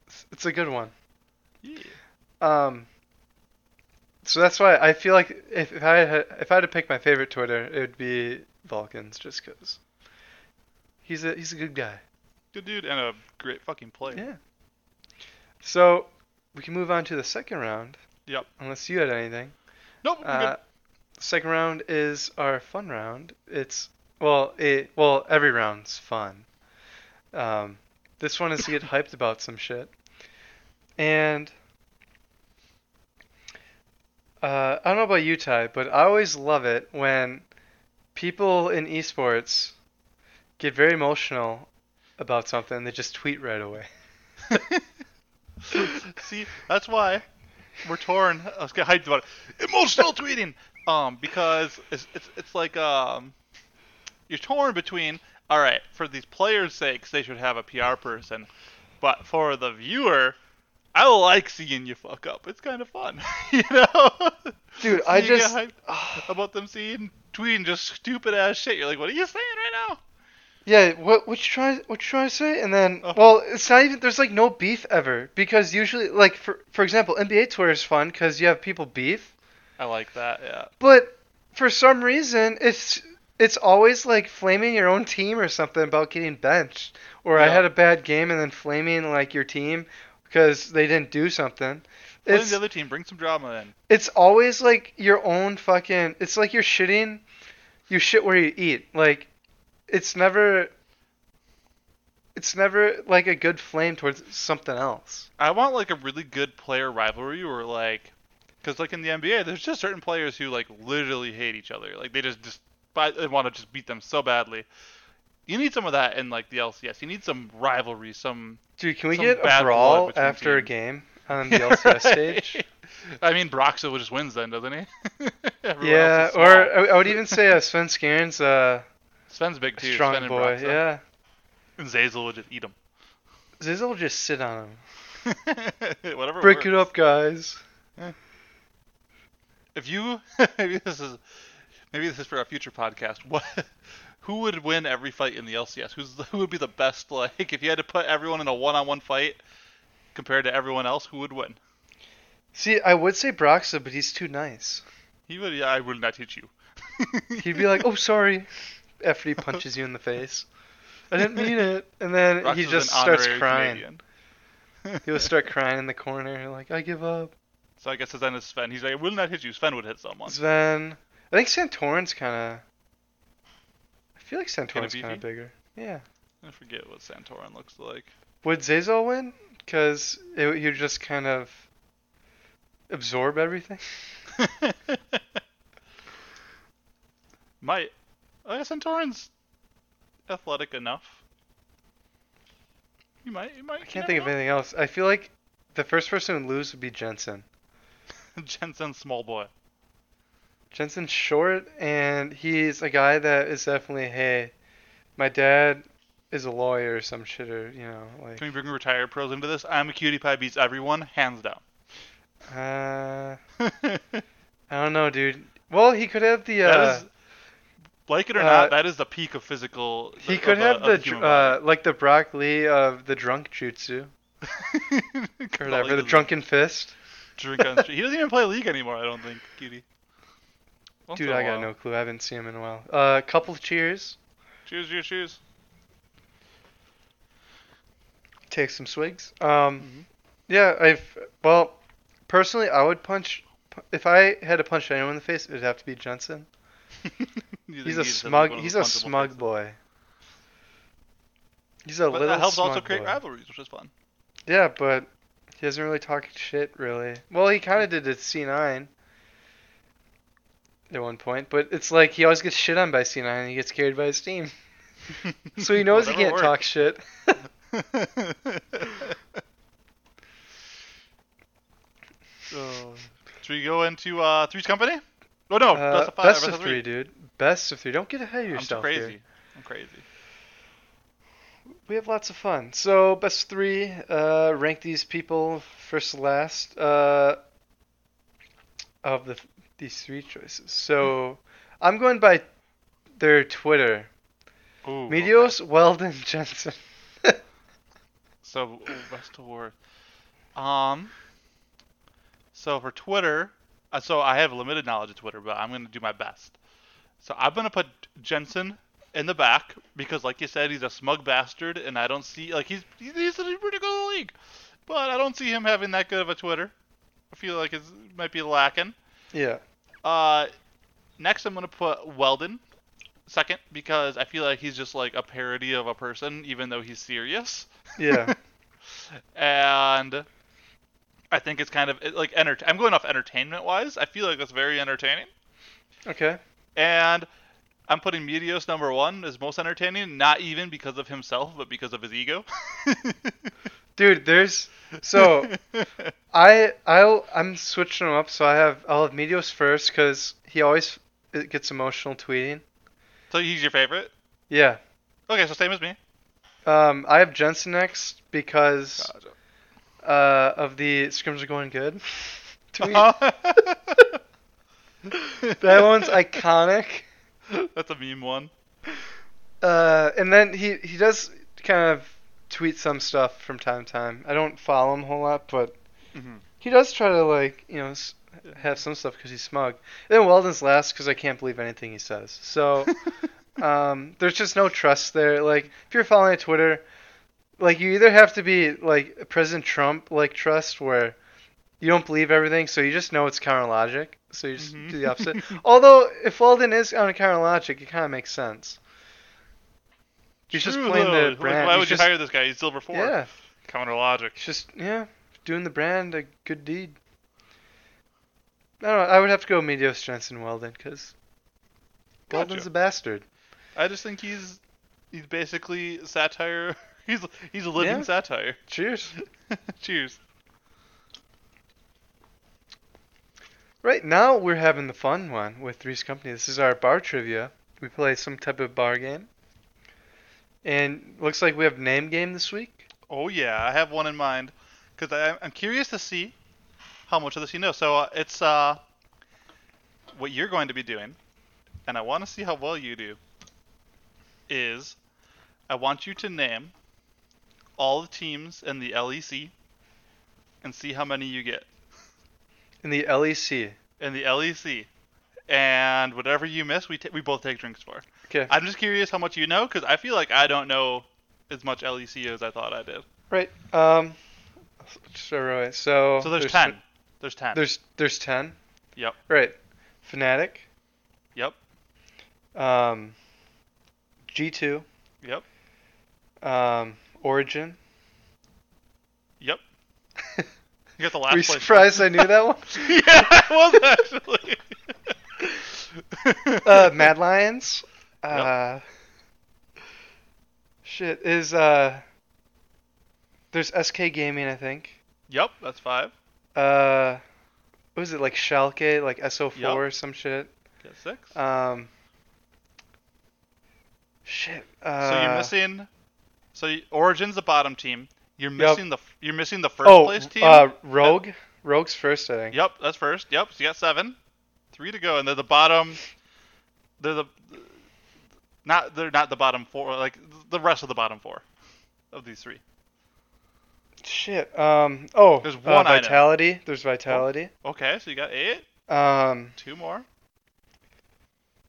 it's, it's a good one. Yeah. Um, so that's why I feel like if, if I had if I had to pick my favorite Twitter, it would be Vulcans, just because he's a he's a good guy. Good dude and a great fucking player. Yeah. So we can move on to the second round. Yep. Unless you had anything. Nope. Uh, second round is our fun round. It's well, it well every round's fun. Um, this one is to get hyped about some shit, and uh, I don't know about you, Ty, but I always love it when people in esports get very emotional about something. and They just tweet right away. See, that's why we're torn. I was hyped about it. Emotional tweeting. Um, because it's it's it's like um, you're torn between. All right, for these players' sakes, they should have a PR person, but for the viewer, I like seeing you fuck up. It's kind of fun, you know. Dude, I just hyped about them seeing tweeting just stupid ass shit. You're like, what are you saying right now? Yeah, what what you try what you trying to say? And then Uh-huh. well, it's not even there's like no beef ever because usually like for for example, NBA Twitter is fun because you have people beef, I like that. Yeah. but for some reason it's it's always like flaming your own team or something about getting benched or I had a bad game and then flaming like your team because they didn't do something. Blame It's the other team. Bring some drama in. it's always like your own fucking it's like you're shitting you shit where you eat like it's never it's never like a good flame towards something else I want like a really good player rivalry or like, because like in the NBA, there's just certain players who like literally hate each other. Like they just just they want to just beat them so badly. You need some of that in like the LCS. You need some rivalry, some. dude can we get a brawl after a game on the LCS stage I mean, Broxah just wins then, doesn't he? Yeah or. I, would even say uh, Svenskeren's uh, Sven's big too. strong Sven boy Broxah. yeah And Zeyzal would just eat him. Zeyzal will just sit on him Whatever. break works. it up guys If you maybe this is maybe this is for a future podcast. What who would win every fight in the LCS? Who's the, who would be the best like if you had to put everyone in a one-on-one fight compared to everyone else, who would win? see I would say Broxah but he's too nice He would yeah, I would not hit you. He'd be like, "Oh, sorry," after he punches you in the face. I didn't mean it, and then Brox he just starts crying. He'll start crying in the corner, like, "I give up." so I guess his end is Sven. He's like, I will not hit you. Sven would hit someone. Sven, I think Santorin's kind of. I feel like Santorin's kind of bigger. Yeah. I forget what Santorin looks like. Would Zeyzal win? Because you just kind of absorb everything. Might. Oh, uh, yeah, Santorin's athletic enough. You might. You might. I can't think of anything else. I feel like the first person to lose would be Jensen. Jensen, small boy. Jensen's short, and he's a guy that is definitely, hey, my dad is a lawyer or some shit, or you know, like, Can we bring retired pros into this? Imaqtpie beats everyone, hands down. uh, I don't know, dude. Well, he could have the, uh, is, like it or uh, not, that is the peak of physical. he of could have of the, dr- uh, like the Brock Lee of the drunk jutsu, or whatever, the drunken fist. Drink on street. He doesn't even play league anymore. I don't think, cutie. Once Dude, I got no clue. I haven't seen him in a while. A uh, couple of cheers. Cheers, cheers, cheers. Take some swigs. Um, Mhm. yeah, I've well, personally, I would punch. If I had to punch anyone in the face, it'd have to be Jensen. He's a smug. He's a smug boy. He's a But little that helps also create boy. rivalries, which is fun. Yeah, but he doesn't really talk shit, really. Well, he kind of did at C9 at one point, but it's like he always gets shit on by C9 and he gets carried by his team. So he knows he can't talk shit. so, should we go into uh, Three's Company? Oh no, Uh, best of five. best best of three, dude. Best of three. Don't get ahead of yourself. I'm crazy. here. I'm crazy. We have lots of fun. So best of three. Uh, rank these people first to last. Uh, of the these three choices. So I'm going by their Twitter. Ooh, Meteos, okay. Weldon, Jensen. So best award. Um. So for Twitter, uh, so I have limited knowledge of Twitter, but I'm gonna do my best. So I'm gonna put Jensen in the back because, like you said, he's a smug bastard, and I don't see like he's he's he's pretty good in the league, but I don't see him having that good of a Twitter. I feel like it might be lacking. Yeah. Uh, next I'm gonna put Weldon second because I feel like he's just like a parody of a person, even though he's serious. Yeah. and I think it's kind of like enter- I'm going off entertainment wise. I feel like it's very entertaining, Okay. and I'm putting Meteos number one as most entertaining, not even because of himself, but because of his ego. Dude, there's so I I'll I'm switching them up. So I have I'll have Meteos first because he always it gets emotional tweeting. so he's your favorite? Yeah. Okay, so same as me. Um, I have Jensen next because uh, of the scrims are going good. Tweet. That one's iconic. That's a meme one. Uh, and then he he does kind of tweet some stuff from time to time. I don't follow him a whole lot, but Mm-hmm. he does try to like you know have some stuff because he's smug. And then Weldon's last because I can't believe anything he says. So um, there's just no trust there. Like if you're following Twitter, like you either have to be like President Trump like trust where you don't believe everything, so you just know it's counter logic, so you just Mhm. do the opposite. Although if Weldon is on counter logic, it kind of makes sense. He's just playing though. the Like, brand. why He's would just- you hire this guy? He's silver four. Yeah, Counter logic. it's just yeah, doing the brand a good deed. I don't know. I would have to go Meteos Jensen Weldon because Weldon's a bastard. I just think he's he's basically satire. He's he's a living Yeah. satire. Cheers. Cheers. Right now we're having the fun one with Three's Company. This is our bar trivia. We play some type of bar game. And looks like we have name game this week. Oh yeah, I have one in mind because I'm curious to see how much of this you know. So uh, it's uh what you're going to be doing, and I want to see how well you do. Is I want you to name all the teams in the LEC and see how many you get In the LEC. in the LEC. And whatever you miss, we ta- we both take drinks for. Okay. I'm just curious how much you know because I feel like I don't know as much LEC as I thought I did. Right. Um so. So So there's, ten. There's ten. There's there's 10. Yep. Right. Fnatic. Yep. Um G2. Yep. Um Origin. Yep. You got the last Were you place. surprised I knew that one? yeah, I was actually. uh, Mad Lions. Uh, shit is uh. There's SK Gaming, I think. Yep, that's five. Uh, what was it like Schalke, like S04 Yup. or some shit? Six. Um. Shit. Uh, so you're missing. So Origin's the bottom team. You're missing the you're missing the first Oh, place team. uh, Rogue. Rogue's first, I think. Yep, that's first. Yep, so you got seven. Three to go, and they're the bottom. They're the. Not they're not the bottom four. Like the rest of the bottom four, of these three. Shit. Um. Oh. There's uh, one know. Vitality. There's Vitality. Okay, so you got eight. Um. Two more.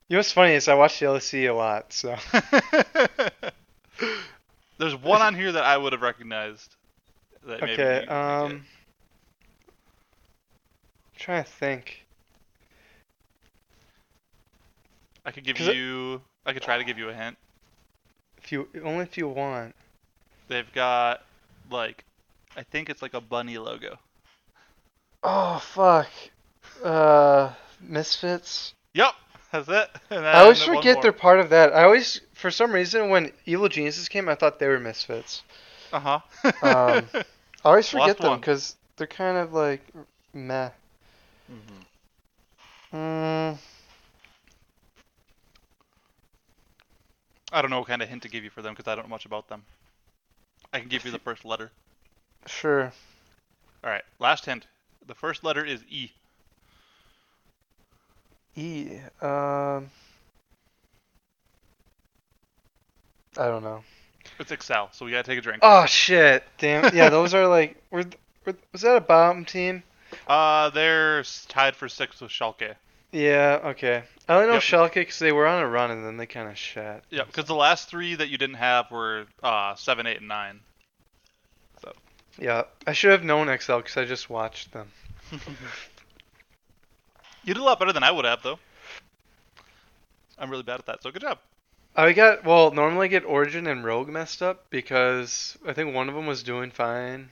You know what's funny is I watch the LEC a lot, so. There's one on here that I would have recognized. That maybe you- Okay. you. Um. trying to think. I could give 'cause it- you. I could try to give you a hint. If you only if you want. They've got like, I think it's like a bunny logo. Oh fuck. Uh, Misfits. Yep, that's it. And I always forget they're part of that. I always, for some reason, when Evil Geniuses came, I thought they were Misfits. Uh huh. Um, I always Last forget them because they're kind of like meh. Mm-hmm. Mm, I don't know what kind of hint to give you for them because I don't know much about them. I can give you the first letter. sure. All right, last hint. The first letter is E. E. Um. I don't know. It's Excel, so we gotta take a drink. Oh shit! Damn. Yeah, those are like. Were, were was that a bottom team? Uh, they're tied for sixth with Schalke. Yeah. Okay. I only know Yep. Schalke because they were on a run and then they kind of shat. Yeah, because the last three that you didn't have were uh seven, eight, and nine. So. Yeah. I should have known XL because I just watched them. You did a lot better than I would have, though. I'm really bad at that, so good job. I got well. Normally I get Origin and Rogue messed up because I think one of them was doing fine.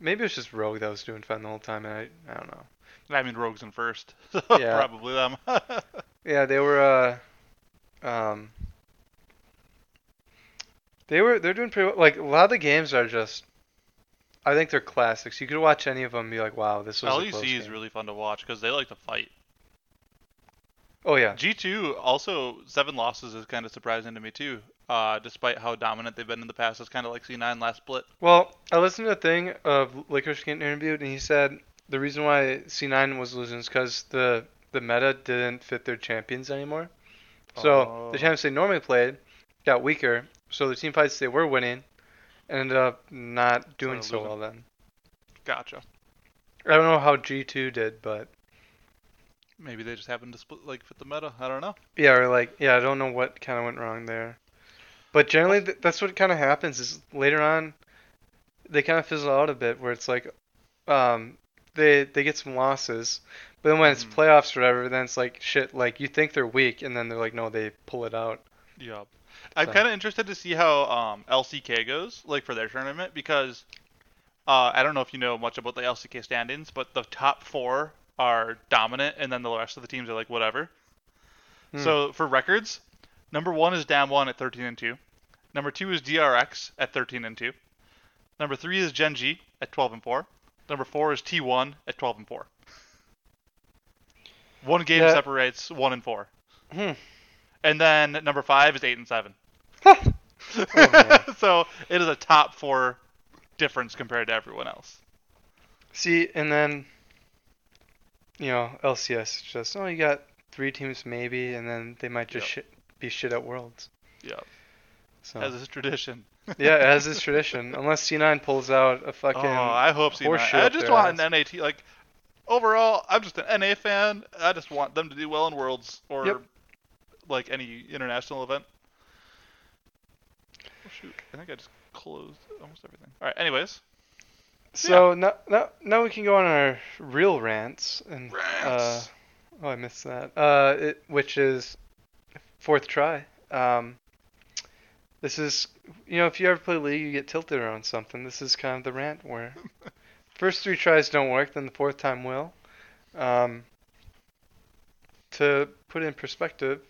Maybe it was just Rogue that was doing fine the whole time. And I I don't know. I mean, Rogue's in first, so Yeah. probably them. Yeah, they were. Uh, um. They were. They're doing pretty well. Like a lot of the games are just I think they're classics. You could watch any of them and be like, wow, this was LEC is really fun to watch because they like to fight. Oh yeah. G2 also seven losses is kind of surprising to me too. Uh, despite how dominant they've been in the past, it's kind of like C9 last split. Well, I listened to a thing of Licorice getting interviewed, and he said the reason why C9 was losing is because the the meta didn't fit their champions anymore. So Oh. the champions they normally played got weaker. So the team fights they were winning ended up not doing so well then. Gotcha. I don't know how G2 did, but Maybe they just happened to split like fit the meta. I don't know. yeah, or like yeah, I don't know what kind of went wrong there. But generally, th- that's what kind of happens. Is later on, they kind of fizzle out a bit, where it's like, um, they they get some losses, but then when it's Mhm. playoffs or whatever, then it's like shit. Like you think they're weak, and then they're like, no, they pull it out. Yeah. I'm kind of interested to see how um, LCK goes, like for their tournament, because uh, I don't know if you know much about the LCK standings, but the top four are dominant, and then the rest of the teams are like whatever. Hmm. So for records, number one is DAMWON at 13 and two. Number two is DRX at 13 and two. Number three is Gen.G at 12 and four. Number four is T1 at 12 and four. One game Yeah. separates one and four. Hmm. And then number five is eight and seven. Oh, so it is a top four difference compared to everyone else. See, and then, you know, LCS just oh, you got three teams maybe, and then they might just Yep. shit, be shit at Worlds. Yeah, So as is tradition. yeah, as is tradition. Unless C9 pulls out a fucking oh, I hope so. horseshit I just want an NAT. Like overall, I'm just an NA fan. I just want them to do well in Worlds or Yep. like any international event. Oh shoot! I think I just closed almost everything. All right. Anyways, So now, now, now we can go on our real rants and uh, oh, I missed that. Uh, it, which is fourth try. Um, this is you know if you ever play League, you get tilted around something. This is kind of the rant where first three tries don't work, then the fourth time will. Um, to put it in perspective,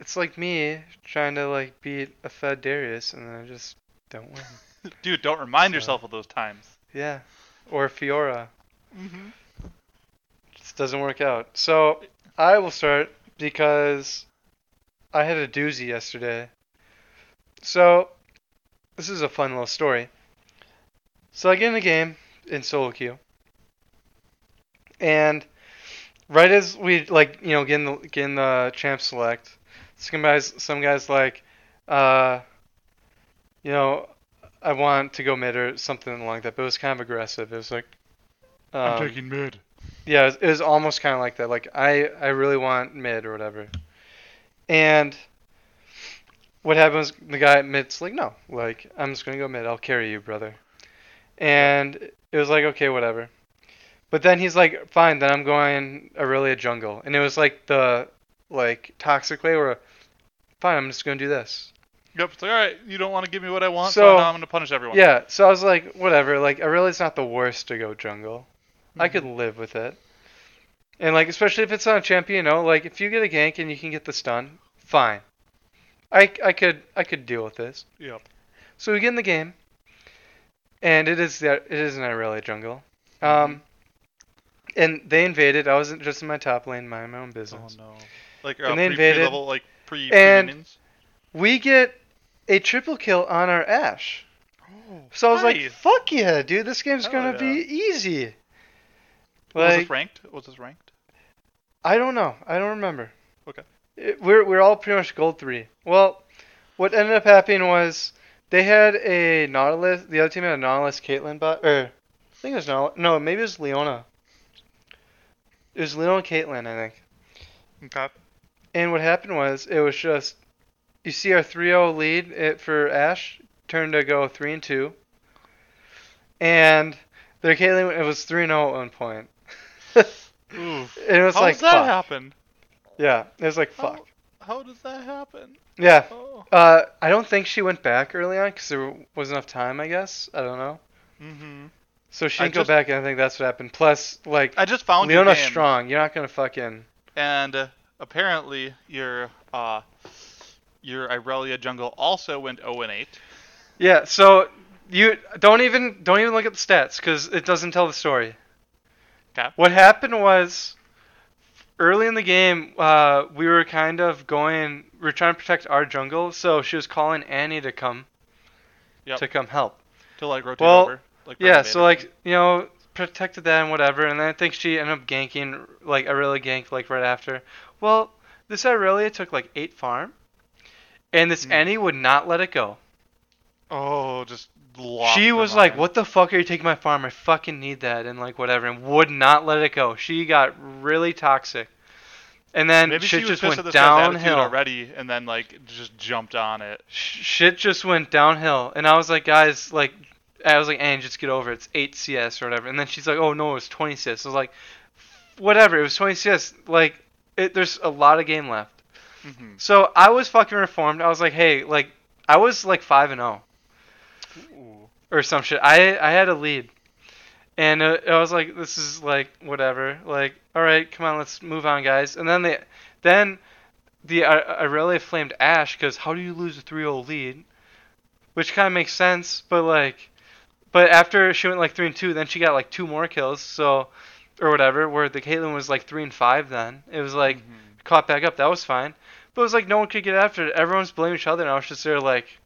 it's like me trying to like beat a Fed Darius and then I just don't win. dude, don't remind So- yourself of those times. Yeah. Or Fiora. Mm-hmm. Just doesn't work out. So I will start because I had a doozy yesterday. So this is a fun little story. So I get in the game in solo queue. And right as we like, you know, getting the getting the champ select, some guys some guys like uh you know, I want to go mid or something like that, but it was kind of aggressive. It was like um, I'm taking mid. yeah, it was, it was almost kind of like that. Like I, I really want mid or whatever. And what happens? The guy at mid's like, no, like I'm just gonna go mid. I'll carry you, brother. And it was like, okay, whatever. But then he's like, fine, then I'm going Irelia jungle. And it was like the like toxic way where, fine, I'm just gonna do this. Yep. It's like, all right, you don't want to give me what I want, so, So- now I'm gonna punish everyone. Yeah, so I was like, whatever. Like Irelia's not the worst to go jungle. I Mhm. could live with it. And like, especially if it's on a champion, you know, like if you get a gank and you can get the stun, fine. I, I could I could deal with this. Yep. So we get in the game, and it is the it is an Irelia jungle. Um, and they invaded. I wasn't just in my top lane, minding my own business. Oh no. Like uh, And they pre, invaded, level like pre and- minions. We get a triple kill on our Ashe. Oh, So I was like, nice. "Fuck yeah, dude! This game's Hell gonna yeah. be easy." was Like, this ranked? Was this ranked? I don't know. I don't remember. Okay. We're we're all pretty much gold three. Well, what ended up happening was they had a Nautilus. The other team had a Nautilus Caitlyn bot. Or I think it was Nautilus. No, maybe it was Leona. It was Leona Caitlyn, I think. Okay. And what happened was it was just you see our 3-0 lead it, for Ashe turned to go 3 and 2. And their Caitlyn it was 3 0 at one point. Ooh. And it was How like does that fuck. happen? Yeah, it was like fuck. How does that happen? Yeah. Oh. Uh, I don't think she went back early on because there wasn't enough time. I guess I don't know. Mm-hmm. So she didn't go back, and I think that's what happened. Plus, like I just found your Leona's game, strong. You're not gonna fucking. and uh, apparently your uh your Irelia jungle also went 0 and 8. Yeah. So You don't even don't even look at the stats because it doesn't tell the story. 'Kay. What happened was early in the game, uh, we were kind of going. We are trying to protect our jungle, so she was calling Annie to come Yep. to come help. To like rotate Well, over. Like Yeah, so like you know protected that and whatever, and then I think she ended up ganking like Irelia ganked like right after. Well, this Irelia took like eight farm, and this Hmm. Annie would not let it go. Oh, just she was like, "What the fuck are you taking my farm? I fucking need that," and like whatever, and would not let it go. She got really toxic, and then Maybe shit she was just went at this guy's downhill. already, and then like just jumped on it. Sh- Shit just went downhill, and I was like, guys, like, I was like, Anne, just get over it. It's eight CS or whatever, and then she's like, oh no, it's 20 CS. I was like, whatever, it was 20 CS. Like, it, there's a lot of game left. hmm So I was fucking reformed. I was like, hey, like, I was like five and zero. Or some shit. I I had a lead, and uh, I was like, this is like whatever. Like, all right, come on, let's move on, guys. And then they, then the I, I really flamed Ashe because how do you lose a 3-0 lead? Which kind of makes sense, but like, but after she went like three and two, then she got like two more kills, so or whatever. Where the Caitlyn was like three and five, then it was like Mhm. caught back up. That was fine. But it was like no one could get after it. Everyone's blaming each other, and I was just there like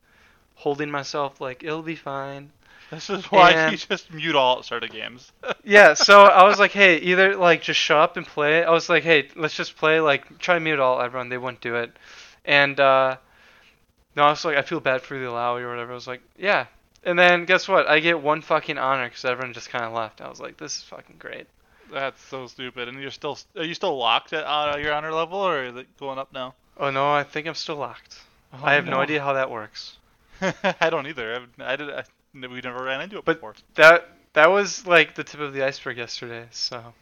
holding myself like it'll be fine. This is why And- you just mute all at start of games. Yeah, so I was like, hey, either like just shut up and play. I was like, hey, let's just play. Like try to mute all everyone. They wouldn't do it, and uh, no, I was like, I feel bad for the Illaoi or whatever. I was like, yeah. And then guess what? I get one fucking honor because everyone just kind of left. I was like, this is fucking great. That's so stupid. And you're still are you still locked at uh, your honor level, or is it going up now? Oh no, I think I'm still locked. Oh, I have no. idea how that works. I don't either. I've, I did. I, we never ran into it But- before. That that was like the tip of the iceberg yesterday. So,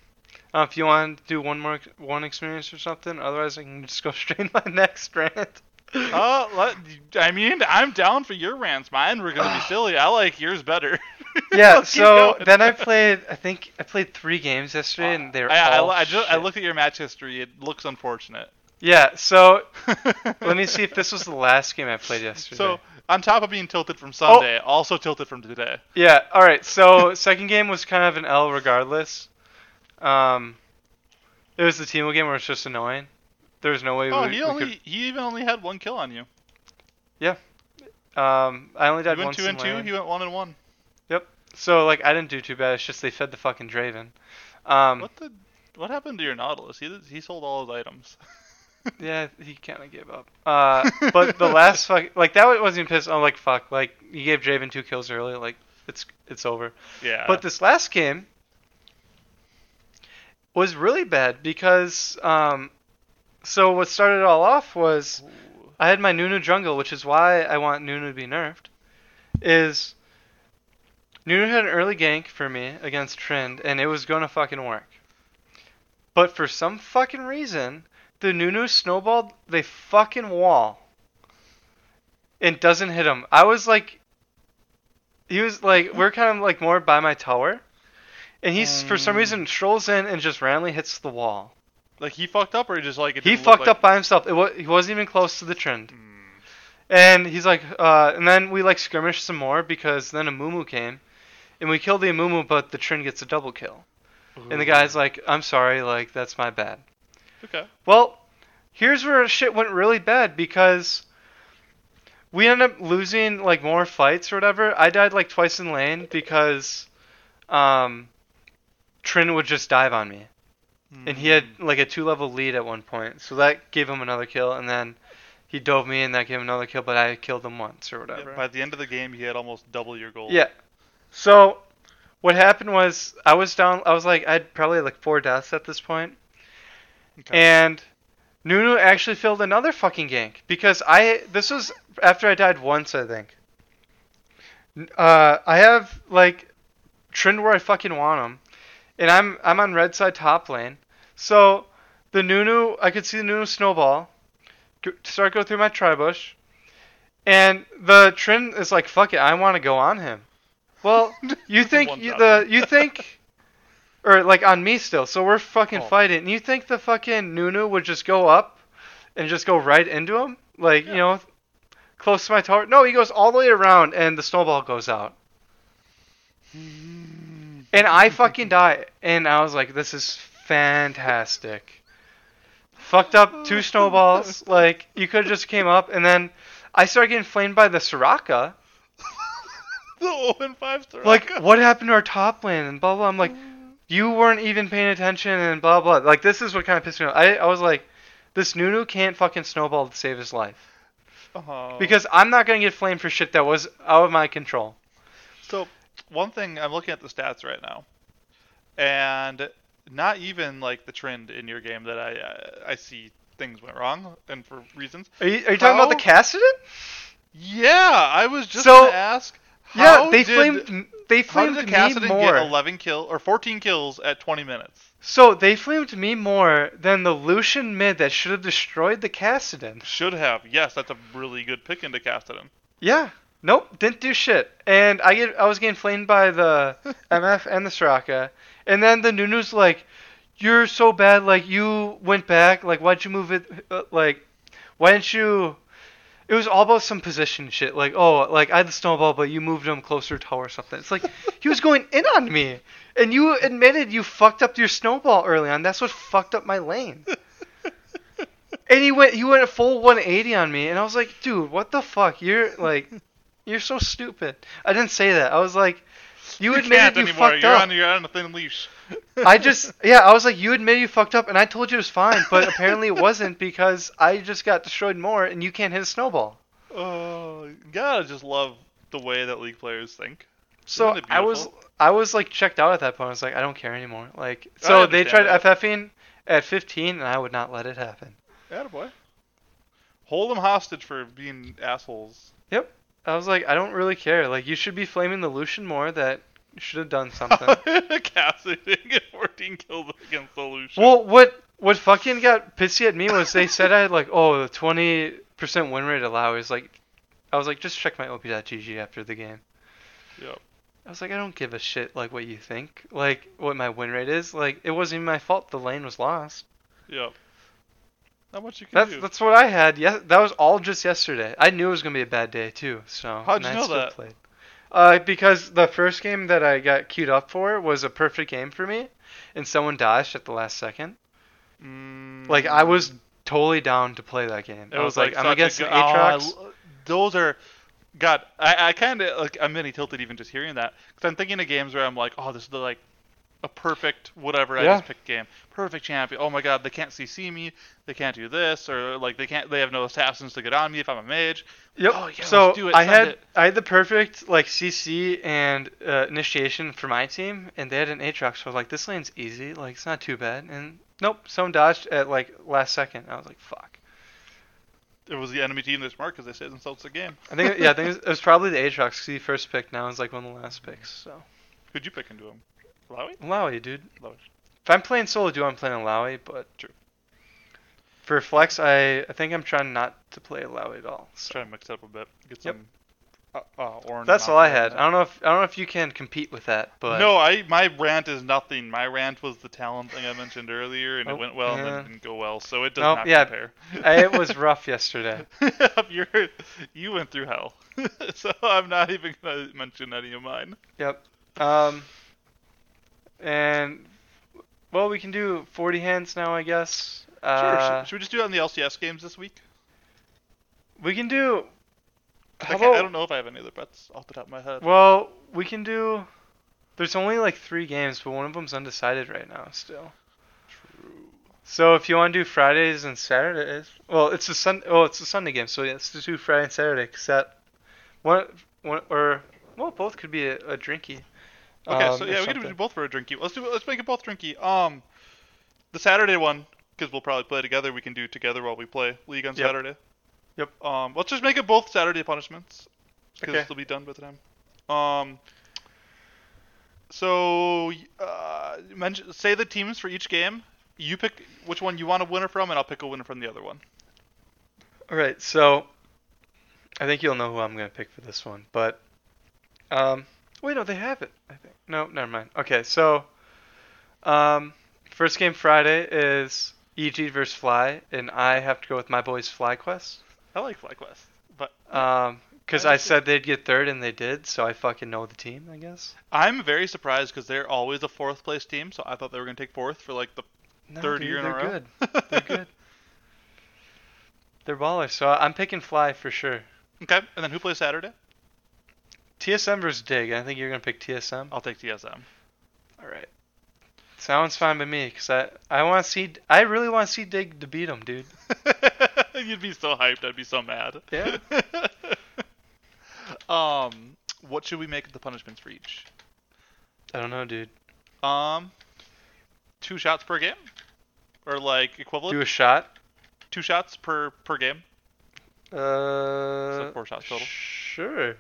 uh, if you want to do one more one experience or something, otherwise I can just go straight in my next rant. Oh, let, I mean, I'm down for your rants. Mine were gonna be silly. I like yours better. yeah. So then I played. I think I played three games yesterday, and they were I, I, all I, just, I looked at your match history. It looks unfortunate. Yeah. So let me see if this was the last game I played yesterday. So, on top of being tilted from Sunday, also tilted from today. yeah. All right. So second game was kind of an L regardless. Um, it was the Teemo game where it's just annoying. There was no way Oh, we, he we only could. he even only had one kill on you. Yeah. Um, I only You died went once two and two. He went one and one. Yep. So like I didn't do too bad. It's just they fed the fucking Draven. Um, What the? What happened to your Nautilus? He he sold all his items. yeah, he kind of gave up. Uh, but the last fuck like that wasn't even pissed. I'm like fuck. Like you gave Draven two kills early. Like it's it's over. yeah. But this last game was really bad because um, so what started it all off was Ooh. I had my Nunu jungle, which is why I want Nunu to be nerfed. Is Nunu had an early gank for me against Trynd, and it was gonna fucking work. But for some fucking reason, the Nunu snowballed the fucking wall and doesn't hit him. I was like, he was like, we're kind of like more by my tower, and he's for some Mm. reason strolls in and just randomly hits the wall. like he fucked up, or he just like it He fucked like- up by himself. It wa- he wasn't even close to the Trynd. Hmm. And he's like, uh, and then we like skirmished some more because then a Mumu came, and we killed the Mumu, but the Trynd gets a double kill. And the guy's like, I'm sorry, like that's my bad. Okay. Well, here's where shit went really bad because we ended up losing like more fights or whatever. I died like twice in lane because um, Trynd would just dive on me, and he had like a two level lead at one point, so that gave him another kill, and then he dove me, and that gave him another kill, but I killed him once or Yeah, whatever. by the end of the game, he had almost double your gold. Yeah. So what happened was I was down. I was like I'd probably like four deaths at this point, Okay. and Nunu actually filled another fucking gank because I this was after I died once I think. Uh, I have like Trynd where I fucking want him, and I'm I'm on red side top lane. So the Nunu I could see the Nunu snowball, go, start go through my tribush, and the Trynd is like fuck it I want to go on him. Well, you think you, the you think, or like on me still. So we're fucking Oh. fighting. And you think the fucking Nunu would just go up, and just go right into him, like you know, close to my tower? No, he goes all the way around, and the snowball goes out. and I fucking die. And I was like, this is fantastic. Fucked up two snowballs. Like you could have just came up, and then I started getting flamed by the Soraka. the 0 5 star. Like what happened to our top lane and blah blah. I'm like, oh. You weren't even paying attention and blah blah. Like this is what kind of pissed me off. I I was like, this Nunu can't fucking snowball to save his life Oh. because I'm not gonna get flamed for shit that was out of my control. So one thing I'm looking at the stats right now, and not even like the trend in your game that I I, I see things went wrong and for reasons. Are you, are you talking about the Cassidon? Yeah, I was just So- gonna ask. Yeah, they did, flamed they How flamed did me more. get 11 kill or 14 kills at 20 minutes? So they flamed me more than the Lucian mid that should have destroyed the Cassidon. Should have. Yes, that's a really good pick into Cassidy. Yeah. Nope, didn't do shit. And I get I was getting flamed by the MF and the Soraka. And then the Nunu's like, You're so bad, like you went back, like why'd you move it uh, like why didn't you it was all about some position shit. Like, oh, like I had the snowball, but you moved him closer to tower or something. It's like he was going in on me, and you admitted you fucked up your snowball early on. That's what fucked up my lane. And he went he went a full 180 on me, and I was like, dude, what the fuck? You're like, you're so stupid. I didn't say that. I was like, you, You admitted can't you anymore. fucked You're up. on you're on a thin leash. I just yeah, I was like, you admitted you fucked up, and I told you it was fine, but apparently it wasn't because I just got destroyed more, and you can't hit a snowball. Oh, you gotta just love the way that league players think. So I was? I was like checked out at that point. I was like, I don't care anymore. Like so they tried understand FFing at 15, and I would not let it happen. Attaboy. Hold them hostage for being assholes. I was like, I don't really care. Like you should be flaming the Lucian more. That should have done something. Cassidy didn't get 14 kills against Solution. well, what what fucking got pissy at me was they said I had like oh the 20 percent win rate allow is like. I was like, just check my op.gg after the game. Yep. I was like, I don't give a shit like what you think, like what my win rate is. Like it wasn't even my fault. The lane was lost. Yep. Not much you can That's do. that's what I had. Yeah, that was all just yesterday. I knew it was gonna be a bad day too. So How'd you know that? Played. Uh, because the first game that I got queued up for was a perfect game for me, and someone dashed at the last second. Mm, Like I was totally down to play that game. It I was was like, I'm such a against an oh, I those are. God, I, I kind of like. I'm mini tilted even just hearing that because I'm thinking of games where I'm like, oh, this is the like a perfect whatever. I just picked game, perfect champion. Oh my God, they can't CC me. They can't do this, or like they can't. They have no assassins to get on me if I'm a mage. Yep. Oh, yeah, so let's do it, I had it. I had the perfect like CC and uh, initiation for my team, and they had an Aatrox. So I was like, this lane's easy. Like it's not too bad. And nope, someone dodged at like last second. I was like, fuck. It was the enemy team that's smart because they saved themselves the game. I think yeah, I think it was, it was probably the Aatrox because he first picked. Now it's like one of the last picks. So Who'd you pick into him? Lowy? Lowy, dude. Lowy. If I'm playing solo duo, I'm playing Lowy, but True. For flex, I I think I'm trying not to play Lowy at all. So. Try to mix it up a bit. Get Yep. some uh, uh, orange. That's all I had. I don't know if I don't know if you can compete with that, but No, I my rant is nothing. My rant was the talent thing I mentioned earlier, and Oh, it went well and yeah. then didn't go well, so it does Nope, not yeah. compare. I, it was rough yesterday. You're, you went through hell, so I'm not even gonna mention any of mine. Yep. Um. And well, we can do 40 hands now, I guess. Sure. Uh, should, should we just do it on the LCS games this week? we can do. I, can't, I don't know if I have any other bets off the top of my head. Well, we can do. There's only like three games, but one of them's undecided right now still. True. So if you want to do Fridays and Saturdays, well, it's a Sun. Oh, it's a Sunday game, so yeah, let's do Friday and Saturday. Cause that one, one or well, both could be a, a drinky. Okay, um, so yeah, we can do both for a drinky. Let's do let's make it both drinky. Um, the Saturday one because we'll probably play together. We can do together while we play League on Yep. Saturday. Yep. Um, let's just make it both Saturday punishments because Okay. they'll be done by the time. Um. So, uh, mention, say the teams for each game. You pick which one you want a winner from, and I'll pick a winner from the other one. All right, so I think you'll know who I'm gonna pick for this one, but um, wait, no, they have it. I think no, never mind. Okay, so um, first game Friday is EG versus Fly, and I have to go with my boys FlyQuest. I like FlyQuest, but Um, Because I I said they'd get third and they did, so I fucking know the team, I guess. I'm very surprised because they're always a fourth place team, so I thought they were going to take fourth for like the No, third dude, year in a row. they're good. They're good. They're ballers, so I'm picking Fly for sure. Okay, and then who plays Saturday? TSM versus Dig. I think you're gonna pick TSM. I'll take TSM. All right. Sounds fine by me, cause I I want to see I really want to see Dig to beat him, dude. You'd be so hyped. I'd be so mad. Yeah. um, what should we make the punishments for each? I don't know, dude. Um, two shots per game, or like equivalent. Do a shot. two shots per per game, Uh. so four shots total? Sure.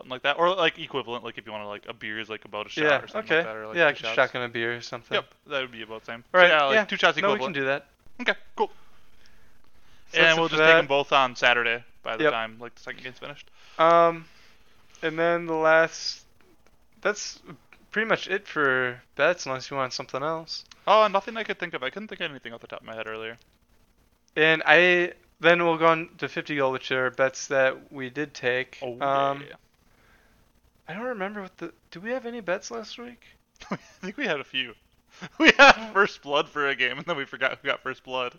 Something like that, or like equivalent. Like if you want to like a beer is like about a shot Yeah. or something Okay. like that, or like yeah, I could shots. shotgun a beer or something. Yep, that would be about the same. All right. So, yeah, like yeah. two shots equal. No, we can do that. Okay, cool. So and we'll just take them both on Saturday by the Yep. time like the second game's finished. Um, and then the last. That's pretty much it for bets, unless you want something else. Oh, nothing I could think of. I couldn't think of anything off the top of my head earlier. And I then we'll go on to 50 goal, which are bets that we did take. Oh, um, yeah. I don't remember what the. Do we have any bets last week? I think we had a few. We had first blood for a game, and then we forgot who got first blood.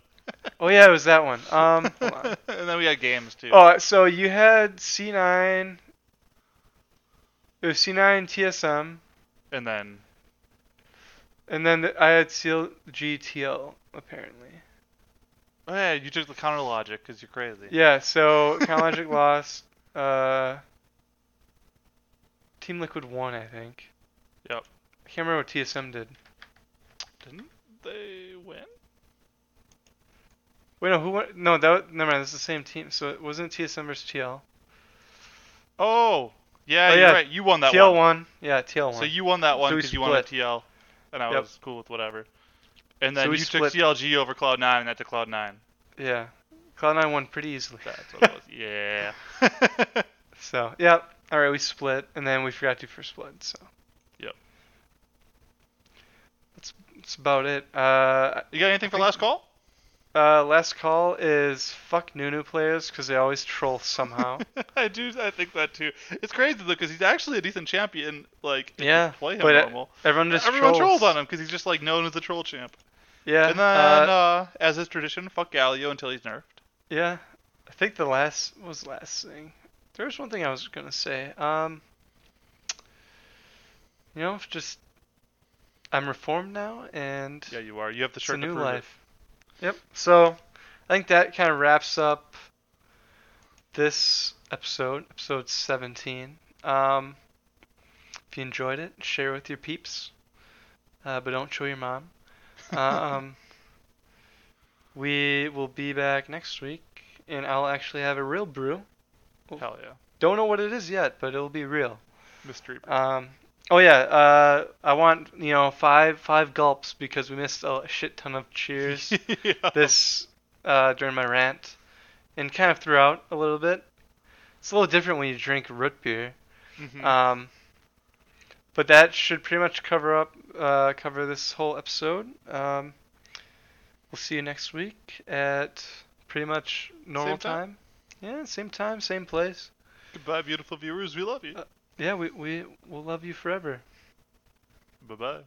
Oh yeah, it was that one. Um, hold on. and then we had games too. Oh, so you had C9. It was C9 TSM, And then and then I had CLGTL apparently. oh yeah, you took the counter logic because you're crazy. Yeah, so counter Logic lost. Uh, Team Liquid won, I think. Yep. I can't remember what TSM did. Didn't they win? Wait, no, who won? No, that was, never mind. It's the same team. So it wasn't TSM versus TL. Oh, yeah, Oh, you're yeah. right. You won that TL one. TL won. Yeah, TL won. So you won that one So because you won split. TL, and I Yep. was cool with whatever. And then we you took. CLG over Cloud Nine, and that to Cloud Nine. yeah, Cloud9 won pretty easily. That's what it was. Yeah. So yeah, all right, we split, and then we forgot to first blood. So. Yep. That's that's about it. Uh, you got anything for last call? uh, last call is fuck Nunu players because they always troll somehow. I do. I think that too. It's crazy though because he's actually a decent champion. Like Yeah, play him but, normal. Everyone just Everyone trolls. trolls on him because he's just like known as the troll champ. Yeah. and then, uh, uh, as is tradition, fuck Galio until he's nerfed. Yeah, I think the last was the last thing. There was one thing I was gonna say. Um, you know, just I'm reformed now, and Yeah, you are. You have the it's shirt a to new prove it. life. Yep. So I think that kind of wraps up this episode, episode 17. Um, if you enjoyed it, share with your peeps, uh, but don't show your mom. Um, we will be back next week, and I'll actually have a real brew. Hell yeah, Don't know what it is yet, but it'll be real. mystery. Um, oh yeah, uh, I want you know five five gulps because we missed a shit ton of cheers yeah. this uh, during my rant, and kind of throughout a little bit. It's a little different when you drink root beer. Mhm. Um, but that should pretty much cover up uh, cover this whole episode. Um, we'll see you next week at pretty much normal Same time? time. Yeah, same time, same place. Goodbye, beautiful viewers. We love you. Uh, Yeah, we we will love you forever. bye bye.